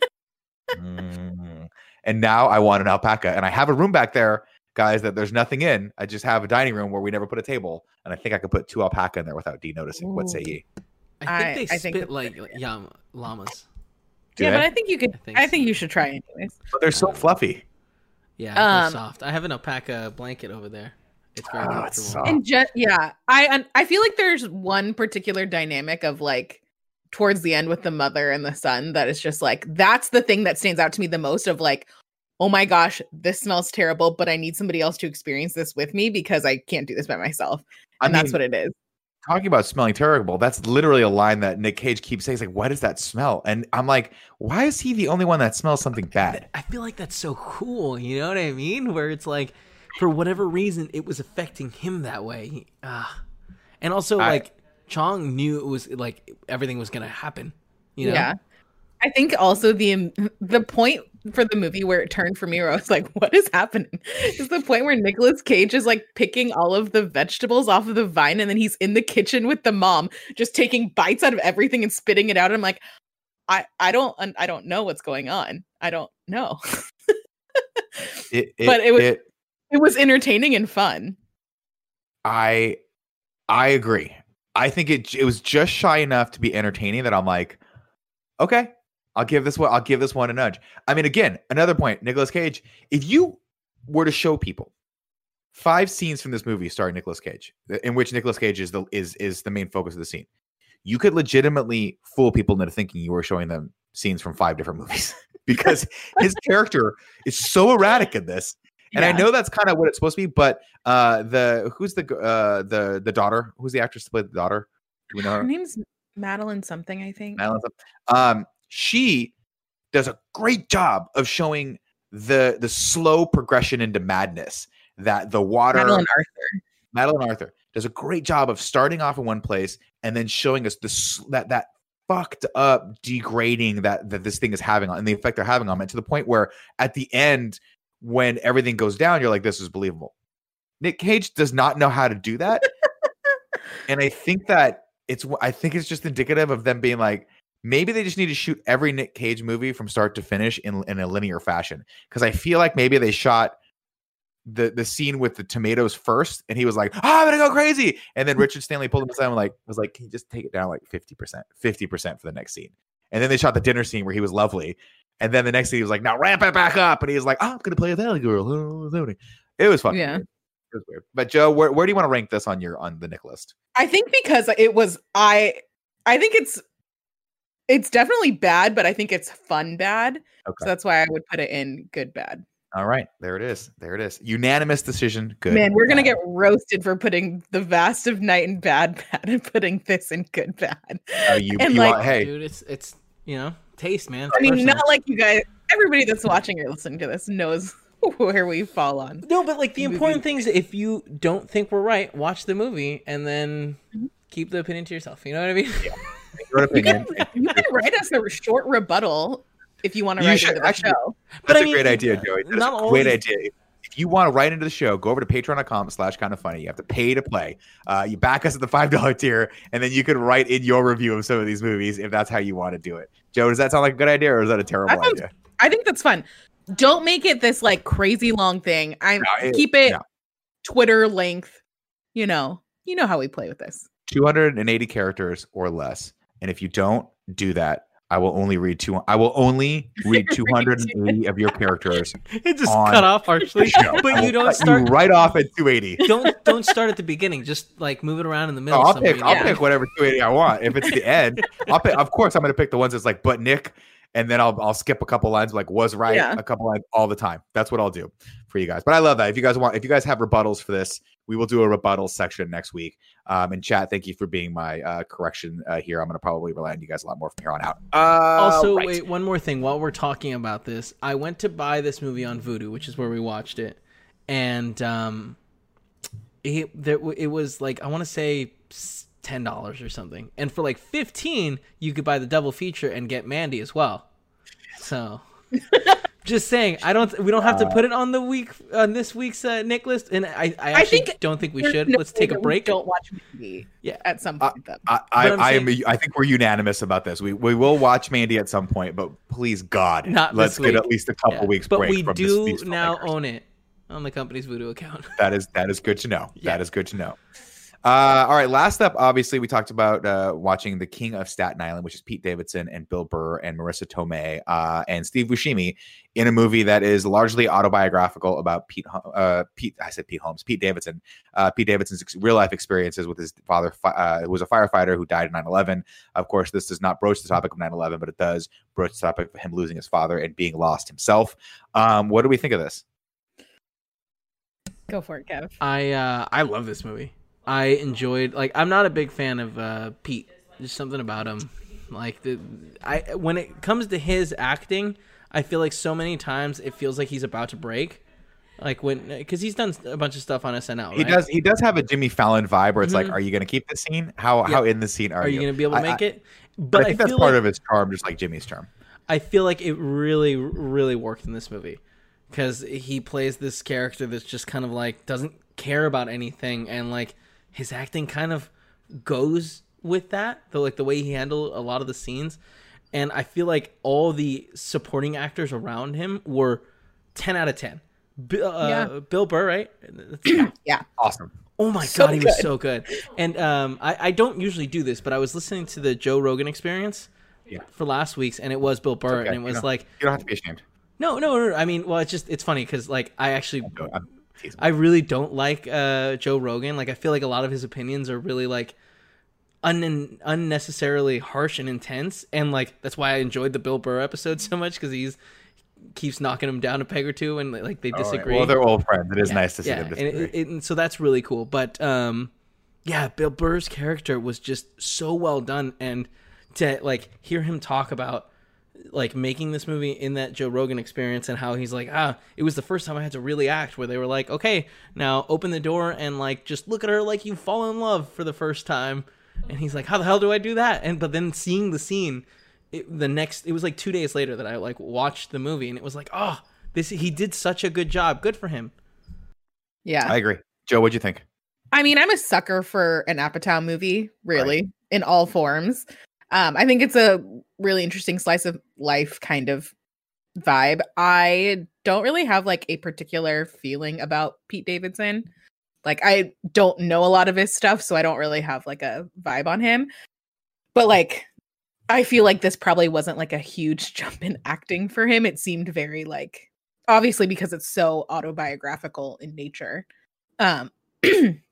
And now I want an alpaca, and I have a room back there, guys, that there's nothing in. I just have a dining room where we never put a table, and I think I could put two alpaca in there without D noticing. What say ye? I I- think they I think spit that's like pretty good. yam llamas. Do yeah, they? but I think you could. I think I so. you should try anyways. But they're so fluffy. Yeah, they're Um, soft. I have an alpaca blanket over there. It's very Oh, it's comfortable. soft. And just yeah, I I feel like there's one particular dynamic of like towards the end with the mother and the son that is just like that's the thing that stands out to me the most of like oh my gosh this smells terrible but i need somebody else to experience this with me because i can't do this by myself I and that's what it is talking about smelling terrible. That's literally a line that Nick Cage keeps saying. He's like, "Why does that smell?" And I'm like, "Why is he the only one that smells something bad?" I feel like that's so cool. You know what I mean? Where it's like, for whatever reason, it was affecting him that way. Ah, and also I- like Chong knew it was like everything was gonna happen. You know? yeah i think also the the point for the movie where it turned for me where i was like what is happening? Is the point where Nicolas cage is like picking all of the vegetables off of the vine and then he's in the kitchen with the mom just taking bites out of everything and spitting it out i'm like i i don't i don't know what's going on. I don't know. It, But it was- it was entertaining and fun. I I agree. I think it it was just shy enough to be entertaining that I'm like, okay, I'll give this one I'll give this one a nudge. I mean, again, another point, Nicolas Cage. If you were to show people five scenes from this movie starring Nicolas Cage, in which Nicolas Cage is the is is the main focus of the scene, you could legitimately fool people into thinking you were showing them scenes from five different movies because his character is so erratic in this and I know that's kind of what it's supposed to be, but uh, the who's the uh the the daughter? Who's the actress to play the daughter? Do we know her her? name's madeline something i think Madeline Smith. Um, she does a great job of showing the the slow progression into madness that the water madeline arthur Madeline Arthur does a great job of starting off in one place and then showing us this that that fucked up degrading that that this thing is having on and the effect they're having on it to the point where at the end when everything goes down you're like this is believable. Nick Cage does not know how to do that. and I think that it's I think it's just indicative of them being like maybe they just need to shoot every Nick Cage movie from start to finish in in a linear fashion because I feel like maybe they shot the the scene with the tomatoes first, and he was like, oh, "I'm gonna go crazy," and then Richard Stanley pulled him aside and like was like, "Can you just take it down like fifty percent, fifty percent for the next scene?" And then they shot the dinner scene where he was lovely, and then the next scene he was like, "Now ramp it back up," and he was like, oh, "I'm gonna play a valley girl." It was fucking Yeah. weird. It was weird. But Joe, where, where do you want to rank this on your on the Nick list? I think because it was I I think it's it's definitely bad, but I think it's fun bad. Okay. So that's why I would put it in good bad. All right, there it is. There it is. Unanimous decision. Good. Man, we're gonna get roasted for putting the vast of night in bad bad and putting this in good bad. Uh, you, and you like- want, hey, dude, it's it's you know taste, man. I mean, Personal. not like you guys everybody that's watching or listening to this knows where we fall on. No, but like the movie. important thing is if you don't think we're right, watch the movie and then Mhm. keep the opinion to yourself. You know what I mean? Your You can, you can write us a short rebuttal if you want to You write should- into the actually- show. But That's I a mean, great idea, Joey. That's not a all great these- idea. If you want to write into the show, go over to patreon.com slash kind of funny. You have to pay to play. Uh, you back us at the $5 tier, and then you can write in your review of some of these movies if that's how you want to do it. Joe, does that sound like a good idea or is that a terrible That sounds- idea? I think that's fun. Don't make it this like crazy long thing. I No, it- keep it no. Twitter length. You know, you know how we play with this. 280 characters or less. And if you don't do that, I will only read two. I will only read 280 of your characters. it just cut off partially. but you don't start. right off at 280. don't don't start at the beginning. Just like move it around in the No, middle. Oh, I'll pick. I'll? Yeah. pick whatever 280 I want. If it's the end, I'll pick. Of course, I'm going to pick the ones that's like, but Nick and then I'll I'll skip a couple lines like was right Yeah. a couple lines all the time. That's what I'll do for you guys. But I love that. If you guys want, if you guys have rebuttals for this, we will do a rebuttal section next week. Um, and chat, thank you for being my uh, correction uh, here. I'm going to probably rely on you guys a lot more from here on out. Uh, also, right. wait, one more thing. While we're talking about this, I went to buy this movie on Vudu, which is where we watched it, and um, it there it was like I want to say s- ten dollars or something, and for like fifteen, you could buy the double feature and get Mandy as well. So. Just saying, I don't. We don't have to put it on the week on this week's uh, Nick list, and I, I actually think don't think we should. no Let's take a break. Don't watch Mandy. Yeah. At some Uh, point, though. I, I, I'm I am. I think we're unanimous about this. We we will watch Mandy at some point, but please God, Not let's get at least a couple Yeah. weeks but break we from this- do these now own it on the company's Vudu account. That is that is good to know. Yeah. That is good to know. Uh, all right. Last up, obviously, we talked about uh, watching The King of Staten Island, which is Pete Davidson and Bill Burr and Marisa Tomei uh, and Steve Buscemi in a movie that is largely autobiographical about Pete. Uh, Pete, I said Pete Holmes. Pete Davidson. Uh, Pete Davidson's ex- real life experiences with his father, uh, who was a firefighter who died in 9/11. Of course, this does not broach the topic of 9/11, but it does broach the topic of him losing his father and being lost himself. Um, what do we think of this? Go for it, Kev. I uh, I love this movie. I enjoyed like I'm not a big fan of uh, Pete. There's something about him. Like the I when it comes to his acting, I feel like so many times it feels like he's about to break. Like when because he's done a bunch of stuff on SNL. He right? does. He does have a Jimmy Fallon vibe where it's like, Mhm. are you going to keep the scene? How Yeah. how in the scene are, Are you gonna be able to I- make I- it? But, But I think that's feel part like, of his charm, just like Jimmy's charm. I feel like it really, really worked in this movie because he plays this character that's just kind of like doesn't care about anything, and like his acting kind of goes with that. The like the way he handled a lot of the scenes, and I feel like all the supporting actors around him were ten out of ten. Bi- uh, Yeah. Bill Burr, right? That's- Yeah. Awesome. Oh my So god, he was so good. And um, I, I don't usually do this, but I was listening to the Joe Rogan Experience Yeah. for last week's, and it was Bill Burr, okay. and it was don't- like, You don't have to be ashamed. no, no, no. I mean, well, it's just it's funny because like I actually Teasing. I really don't like uh, Joe Rogan. Like I feel like a lot of his opinions are really like un- unnecessarily harsh and intense, and like that's why I enjoyed the Bill Burr episode so much because he's keeps knocking him down a peg or two, and like they All right. disagree. Well, they're old friends. It is Yeah, nice to see yeah, them and, disagree. it, it- and so that's really cool. But um, yeah, Bill Burr's character was just so well done, and to like hear him talk about like making this movie in that Joe Rogan experience and how he's like, ah, it was the first time I had to really act where they were like, okay, now open the door and like just look at her like you fall in love for the first time. And he's like, how the hell do I do that? And but then seeing the scene, it, the next it was like two days later that I like watched the movie and it was like, oh, this he did such a good job. Good for him. Yeah. I agree. Joe, what'd you think? I mean, I'm a sucker for an Apatow movie, really, in all forms. Um, I think it's a really interesting slice of life kind of vibe. I don't really have like a particular feeling about Pete Davidson. Like I don't know a lot of his stuff, so I don't really have like a vibe on him. But like I feel like this probably wasn't like a huge jump in acting for him. It seemed very like obviously because it's so autobiographical in nature. Um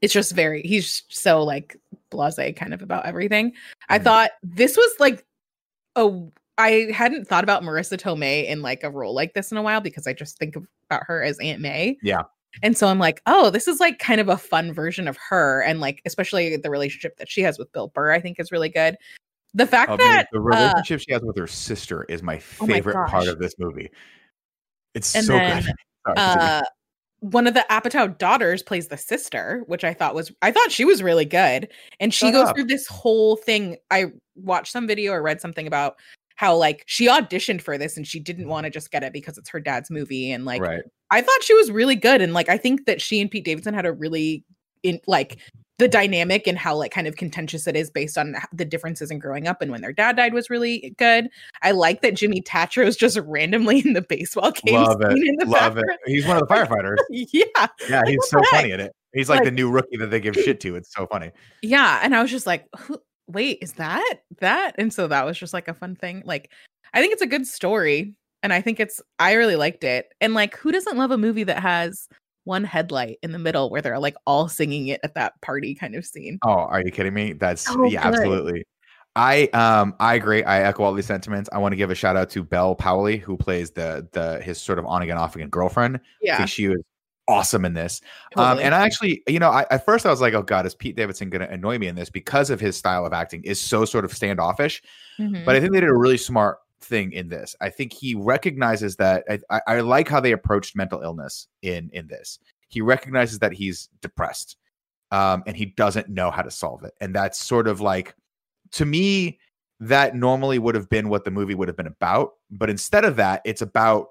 it's just very he's so like blase kind of about everything. I Mhm. thought this was like a I hadn't thought about Marisa Tomei in like a role like this in a while because I just think about her as Aunt May. Yeah. And so I'm like, oh, this is like kind of a fun version of her. And like, especially the relationship that she has with Bill Burr, I think is really good. The fact I mean, that the uh, relationship she has with her sister is my Oh my favorite part of this movie. It's so then, good. Sorry, uh one of the Apatow daughters plays the sister, which I thought was I thought she was really good. And she Shut goes up. through this whole thing. I watched some video or read something about how like she auditioned for this and she didn't want to just get it because it's her dad's movie and like right. I thought she was really good and like I think that she and Pete Davidson had a really in like the dynamic and how like kind of contentious it is based on the differences in growing up and when their dad died was really good. I like that Jimmy Tatro is just randomly in the baseball game Love it. scene in the Love it. He's one of the firefighters. Yeah, Yeah, he's so heck? funny in it. He's like, Like- the new rookie that they give shit to. It's so funny. yeah, and I was just like, wait, is that that? And so that was just like a fun thing. Like, I think it's a good story, and I think it's I really liked it. And like, who doesn't love a movie that has one headlight in the middle where they're like all singing it at that party kind of scene? Oh, are you kidding me? That's So yeah, good. absolutely. I um I agree. I echo all these sentiments. I want to give a shout out to Bel Powley, who plays the the his sort of on again off again girlfriend. I Yeah. think she was awesome in this. Um, and I actually, you know, I, at first I was like, oh god, is Pete Davidson going to annoy me in this because of his style of acting is so sort of standoffish. Mhm. But I think they did a really smart thing in this. I think he recognizes that. I, I, like how they approached mental illness in in this. He recognizes that he's depressed, um, and he doesn't know how to solve it. And that's sort of like, to me, that normally would have been what the movie would have been about. But instead of that, it's about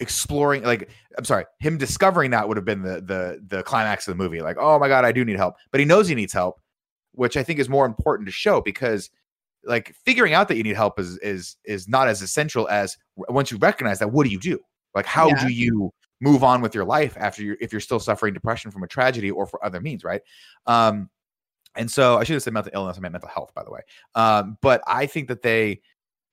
exploring. Like, I'm sorry, him discovering that would have been the the the climax of the movie. Like, oh my god, I do need help. But he knows he needs help, which I think is more important to show because like figuring out that you need help is is is not as essential as once you recognize that what do you do? Like how Yeah. do you move on with your life after you if you're still suffering depression from a tragedy or for other means right? Um and so i should have said mental illness i meant mental health by the way. Um but i think that they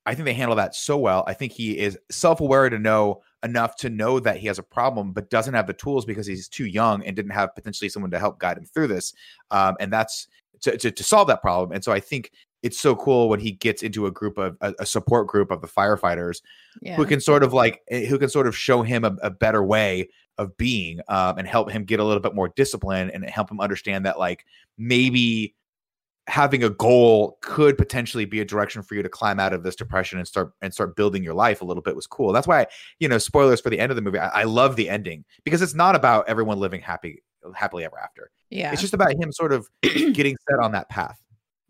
i think they handle that so well. I think he is self-aware to know enough to know that he has a problem but doesn't have the tools because he's too young and didn't have potentially someone to help guide him through this. Um and that's to, to, to solve that problem. And so i think it's so cool when he gets into a group of a, a support group of the firefighters yeah. who can sort of like eh, who can sort of show him a, a better way of being um, and help him get a little bit more discipline and help him understand that like maybe having a goal could potentially be a direction for you to climb out of this depression and start and start building your life a little bit was cool that's why you know spoilers for the end of the movie i, I love the ending because it's not about everyone living happy happily ever after yeah. it's just about him sort of getting set on that path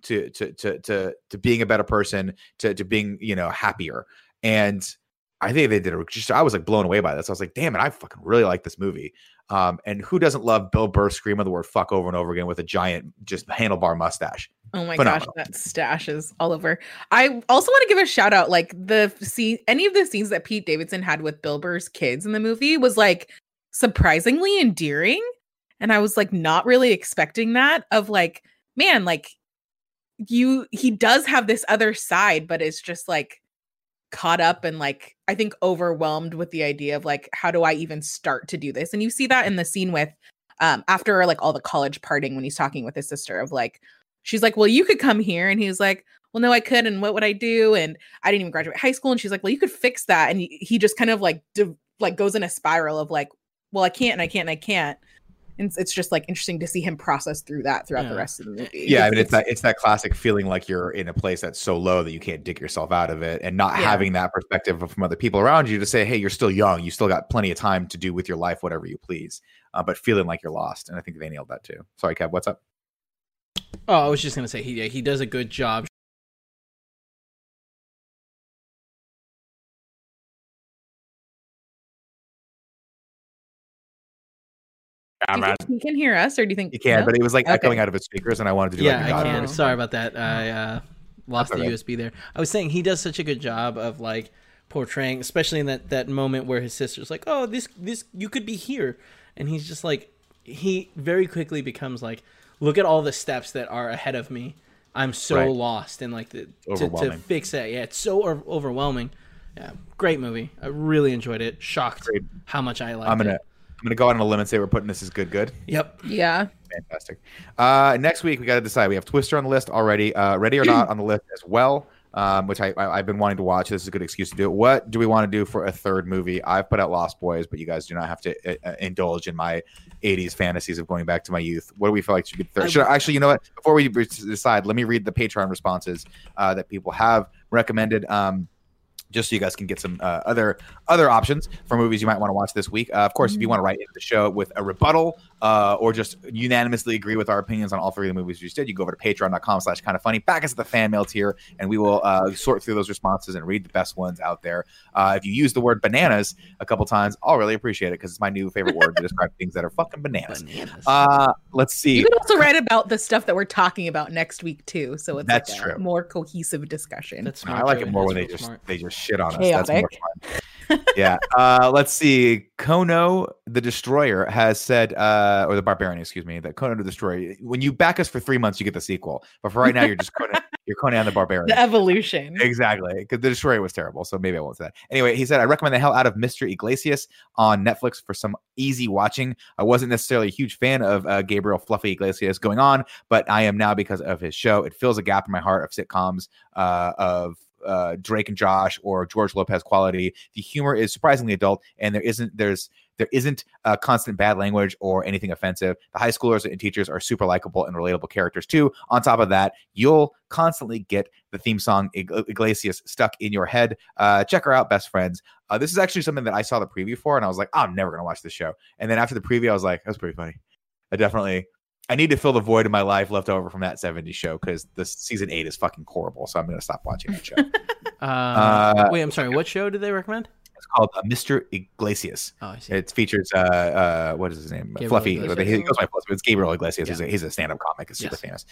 to to to to to being a better person to to being you know happier and i think they did a just i was like blown away by this i was like damn it i fucking really like this movie um and who doesn't love bill burr screaming the word fuck over and over again with a giant just handlebar mustache Oh my Phenomenal. gosh, that stash is all over. I also want to give a shout out, like the scene, any of the scenes that Pete Davidson had with Bill Burr's kids in the movie was like surprisingly endearing, and I was like not really expecting that. Of like, man, like you, he does have this other side, but it's just like caught up and like I think overwhelmed with the idea of like how do I even start to do this? And you see that in the scene with um after like all the college parting when he's talking with his sister of like she's like, Well, you could come here. And he's like, Well, no, I could. And what would I do? And I didn't even graduate high school. And she's like, Well, you could fix that. And he, just kind of like, like goes in a spiral of like, Well, I can't and I can't and I can't. And it's- it's just like interesting to see him process through that throughout the rest of the movie. yeah i mean it's that it's that classic feeling like you're in a place that's so low that you can't dig yourself out of it and not Yeah. having that perspective from other people around you to say hey you're still young you still got plenty of time to do with your life whatever you please uh, but feeling like you're lost and i think they nailed that too sorry kev what's up Oh, I was just gonna say he he does a good job. Do you he can hear us, or do you think You can, no? but it was like Okay. echoing out of his speakers, and I wanted to do Yeah, like a I God can. voice. Sorry about that. I uh, lost the okay. USB there. I was saying he does such a good job of like portraying, especially in that that moment where his sister's like, "Oh, this this you could be here," and he's just like, he very quickly becomes like, "Look at all the steps that are ahead of me. I'm so Right. lost and like the, to, to fix it. Yeah, it's so o- overwhelming. Yeah, great movie. I really enjoyed it. Shocked Great. how much I liked I'm gonna it. I'm gonna go out on a limb and say we're putting this as good good. Yep. Yeah. Fantastic. Uh, next week we got to decide. We have Twister on the list already. Uh, Ready or Not on the list as well. Um, which I, I I've been wanting to watch. This is a good excuse to do it. What do we want to do for a third movie? I've put out Lost Boys, but you guys do not have to uh, uh, indulge in my '80s fantasies of going back to my youth. What do we feel like should be third? Should I, actually, you know what? Before we decide, let me read the Patreon responses uh, that people have recommended. Um, just so you guys can get some uh, other other options for movies you might want to watch this week. Uh, of course, if you want to write into the show with a rebuttal uh, or just unanimously agree with our opinions on all three of the movies we just did, you go over to patreon.com slash kind of funny, back us at the fan mail tier, and we will uh, sort through those responses and read the best ones out there. Uh, if you use the word bananas a couple times, I'll really appreciate it because it's my new favorite word to describe things that are fucking bananas. Bananas. Uh, let's see. You can also write about the stuff that we're talking about next week too. So it's That's like a true. more cohesive discussion. That's I like Joey. it more when That's they just smart. they just shit on us. That's more fun. Yeah. Uh, let's see. Kono the Destroyer has said, uh, or the Barbarian, excuse me, that Kono the Destroyer. When you back us for three months, you get the sequel. But for right now, you're just Kono, You're Conan the Barbarian. The evolution. Exactly, because the destroyer was terrible. So maybe I won't say that. Anyway, he said I recommend the hell out of Mr. Iglesias on Netflix for some easy watching. I wasn't necessarily a huge fan of uh, Gabriel Fluffy Iglesias going on, but I am now because of his show. It fills a gap in my heart of sitcoms uh, of uh, Drake and Josh or George Lopez quality. The humor is surprisingly adult, and there isn't there's there isn't uh, constant bad language or anything offensive. The high schoolers and teachers are super likable and relatable characters too. On top of that, you'll constantly get the theme song Iglesias stuck in your head. Uh, check her out, best friends. Uh, this is actually something that I saw the preview for, and I was like, I'm never gonna watch this show. And then after the preview, I was like, that's pretty funny. I definitely I need to fill the void in my life left over from that 70s show because the season eight is fucking horrible. So I'm going to stop watching that show. uh, uh, wait, I'm sorry. What show did they recommend? It's called uh, Mr. Iglesias. Oh, I see. It features uh, uh, what is his name? Gabriel Fluffy. Iglesias. He goes by Fluffy. It's Gabriel Iglesias. Yeah. He's a, he's a stand-up comic. He's super Yes. famous.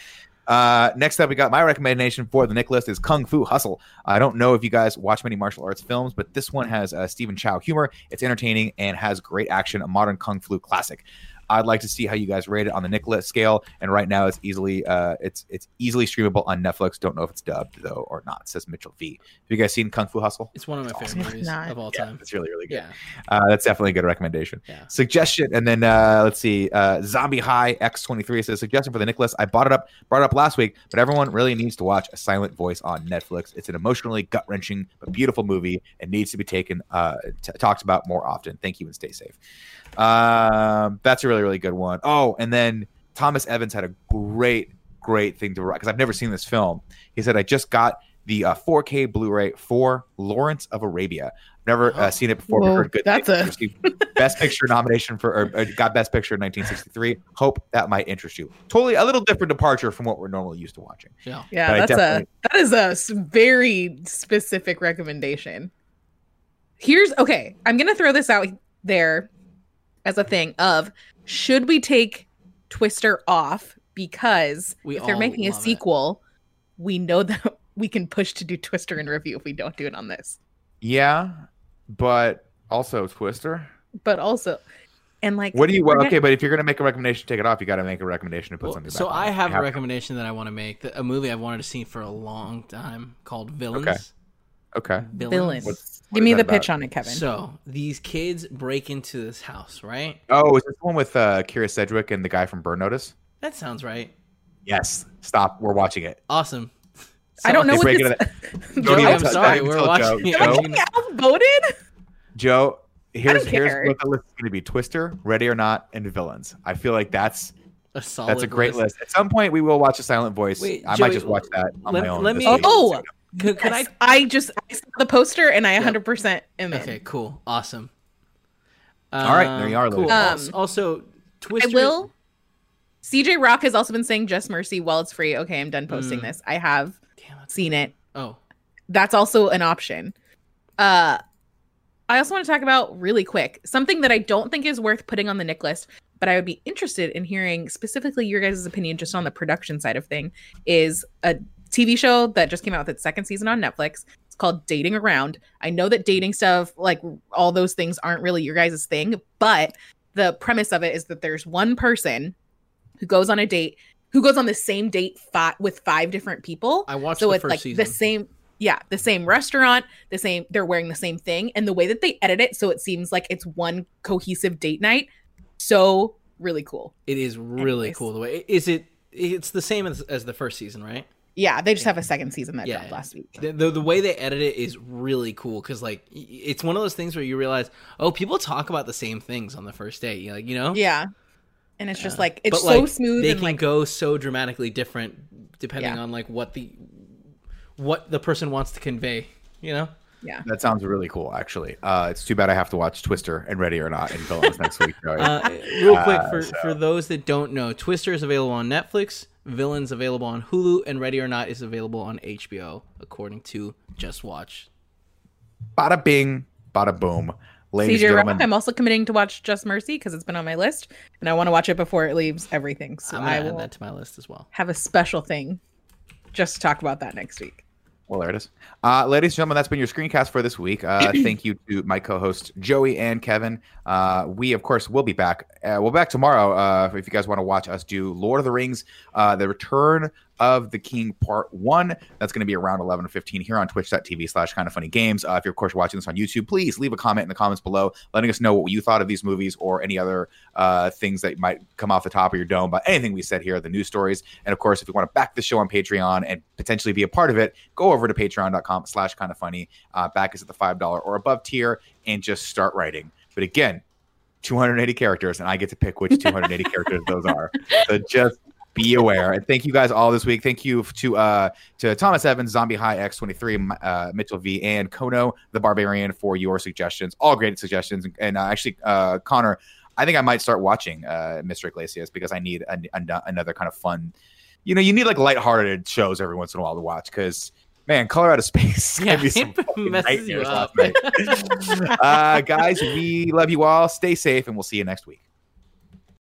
Uh, next up, we got my recommendation for the Nick list is Kung Fu Hustle. I don't know if you guys watch many martial arts films, but this one has uh, Stephen Chow humor. It's entertaining and has great action. A modern kung fu classic. I'd like to see how you guys rate it on the Nick list scale. And right now, it's easily uh, it's it's easily streamable on Netflix. Don't know if it's dubbed though or not. Says Mitchell V. Have you guys seen Kung Fu Hustle? It's one of my It's favorite awesome. movies of all Yeah, time. it's really really good. Yeah, Uh, that's definitely a good recommendation. yeah. Suggestion, and then uh, let's see. Uh, Zombie High X23 says suggestion for the Nick list. I bought it up, brought it up last week, but everyone really needs to watch A Silent Voice on Netflix. It's an emotionally gut wrenching but beautiful movie and needs to be taken uh, t- talked about more often. Thank you and stay safe. Um, that's a really really good one. Oh, and then Thomas Evans had a great great thing to write because I've never seen this film. He said I just got the uh, 4K Blu-ray for Lawrence of Arabia. Never uh, Oh. seen it before. but Whoa, heard good that's things. a- Best Picture nomination for or, or got Best Picture in 1963. Hope that might interest you. Totally a little different departure from what we're normally used to watching. Yeah. Yeah, But that's a that is a very specific recommendation. Here's okay. I'm gonna throw this out there as a thing of should we take Twister off because We if they're making a love it. sequel, we know that we can push to do Twister in review if we don't do it on this. Yeah, but also Twister. But also, and like, What do you? we're Well, gonna- okay, but if you're gonna make a recommendation, take it off. You got to make a recommendation to put Well, something. so back on I it. have You a to. recommendation that I want to make. that- A movie I've wanted to see for a long time called Villains. Okay. Villains. What's- what Give me that the pitch on it, Kevin. So these kids break into this house, right? Oh, is this the one with uh, Kyra Sedgwick and the guy from Burn Notice? That sounds right. Yes. Stop. We're watching it. Awesome. I don't know They what break this. into Joey, even I'm tell- sorry. don't We're watching. Joe. it. Joe? Am I outvoted? Joe, here's here's what the list is going to be: Twister, Ready or Not, and Villains. I feel like that's A solid that's a great list. At some point, we will watch a Silent Voice. Wait, I Joey, might just watch that on let- my own. let me- week. Oh, Could, could Yes, I just I saw the poster and I 100% am I? in. Okay, cool, awesome. All right, there you are, Cool. Um, also, also, Twister. I will. CJ Rock has also been saying Just Mercy while it's free. Okay, I'm done posting Mm. this. I have Damn seen it. Oh, That's also an option. Uh I also want to talk about really quick something that I don't think is worth putting on the Nick list, but I would be interested in hearing specifically your guys' opinion just on the production side of thing. Is a TV show that just came out with its second season on Netflix. It's called Dating Around. I know that dating stuff, like all those things, aren't really your guys' thing, but the premise of it is that there's one person who goes on a date, who goes on the same date fi- with five different people I watched so the it's first like season. the same yeah the same restaurant the same they're wearing the same thing and the way that they edit it so it seems like it's one cohesive date night so really cool It is really Anyways. cool. The way is it? It's the same as, as the first season, right? Yeah they just have a second season that Yeah, dropped last week The, the, the way they edit it is really cool because like it's one of those things where you realize, oh, people talk about the same things on the first date. You like, you know, yeah and it's just like it's But, so like, smooth They and can like go so dramatically different depending Yeah. on like what the what the person wants to convey. You know, yeah That sounds really cool, actually. Uh, it's too bad I have to watch Twister and Ready or Not in Villains next week. Joey. uh, real quick Uh, for so- for those that don't know, Twister is available on Netflix. Villains available on Hulu, and Ready or Not is available on HBO, according to Just Watch. bada bing, bada boom. Ladies CJ and Rock, gentlemen, I'm also committing to watch Just Mercy because it's been on my list, and I want to watch it before it leaves everything. So I'm gonna add that to my list as well. have a special thing just to talk about that next week. Well, there it is. Uh, ladies and gentlemen, that's been your screencast for this week. Uh, thank you to my co-hosts Joey and Kevin. Uh, we, of course, will be back. Uh, we'll back tomorrow. Uh, if you guys want to watch us do Lord of the Rings, uh, the Return of the King Part 1. That's going to be around 11 or 15 here on twitch.tv slash kind of funny games. Uh, if you're, of course, watching this on YouTube, please leave a comment in the comments below letting us know what you thought of these movies or any other uh, things that might come off the top of your dome about anything we said here, the news stories. And of course, if you want to back the show on Patreon and potentially be a part of it, go over to patreon.com slash kind of funny. Uh, back is at the $5 or above tier and just start writing. But again, 280 characters, and I get to pick which 280 characters those are. So just be aware. And thank you guys all this week. Thank you to uh to Thomas Evans, Zombie High X23, uh, Mitchell V, and Kono the Barbarian for your suggestions. All great suggestions. And uh, actually, uh, Connor, I think I might start watching uh, Mr. Iglesias because I need a, a, another kind of fun. You know, you need like lighthearted shows every once in a while to watch because man, Color out of Space. Yeah, me some it fucking messes you nightmares up. last night. uh, guys, we love you all. Stay safe, and we'll see you next week.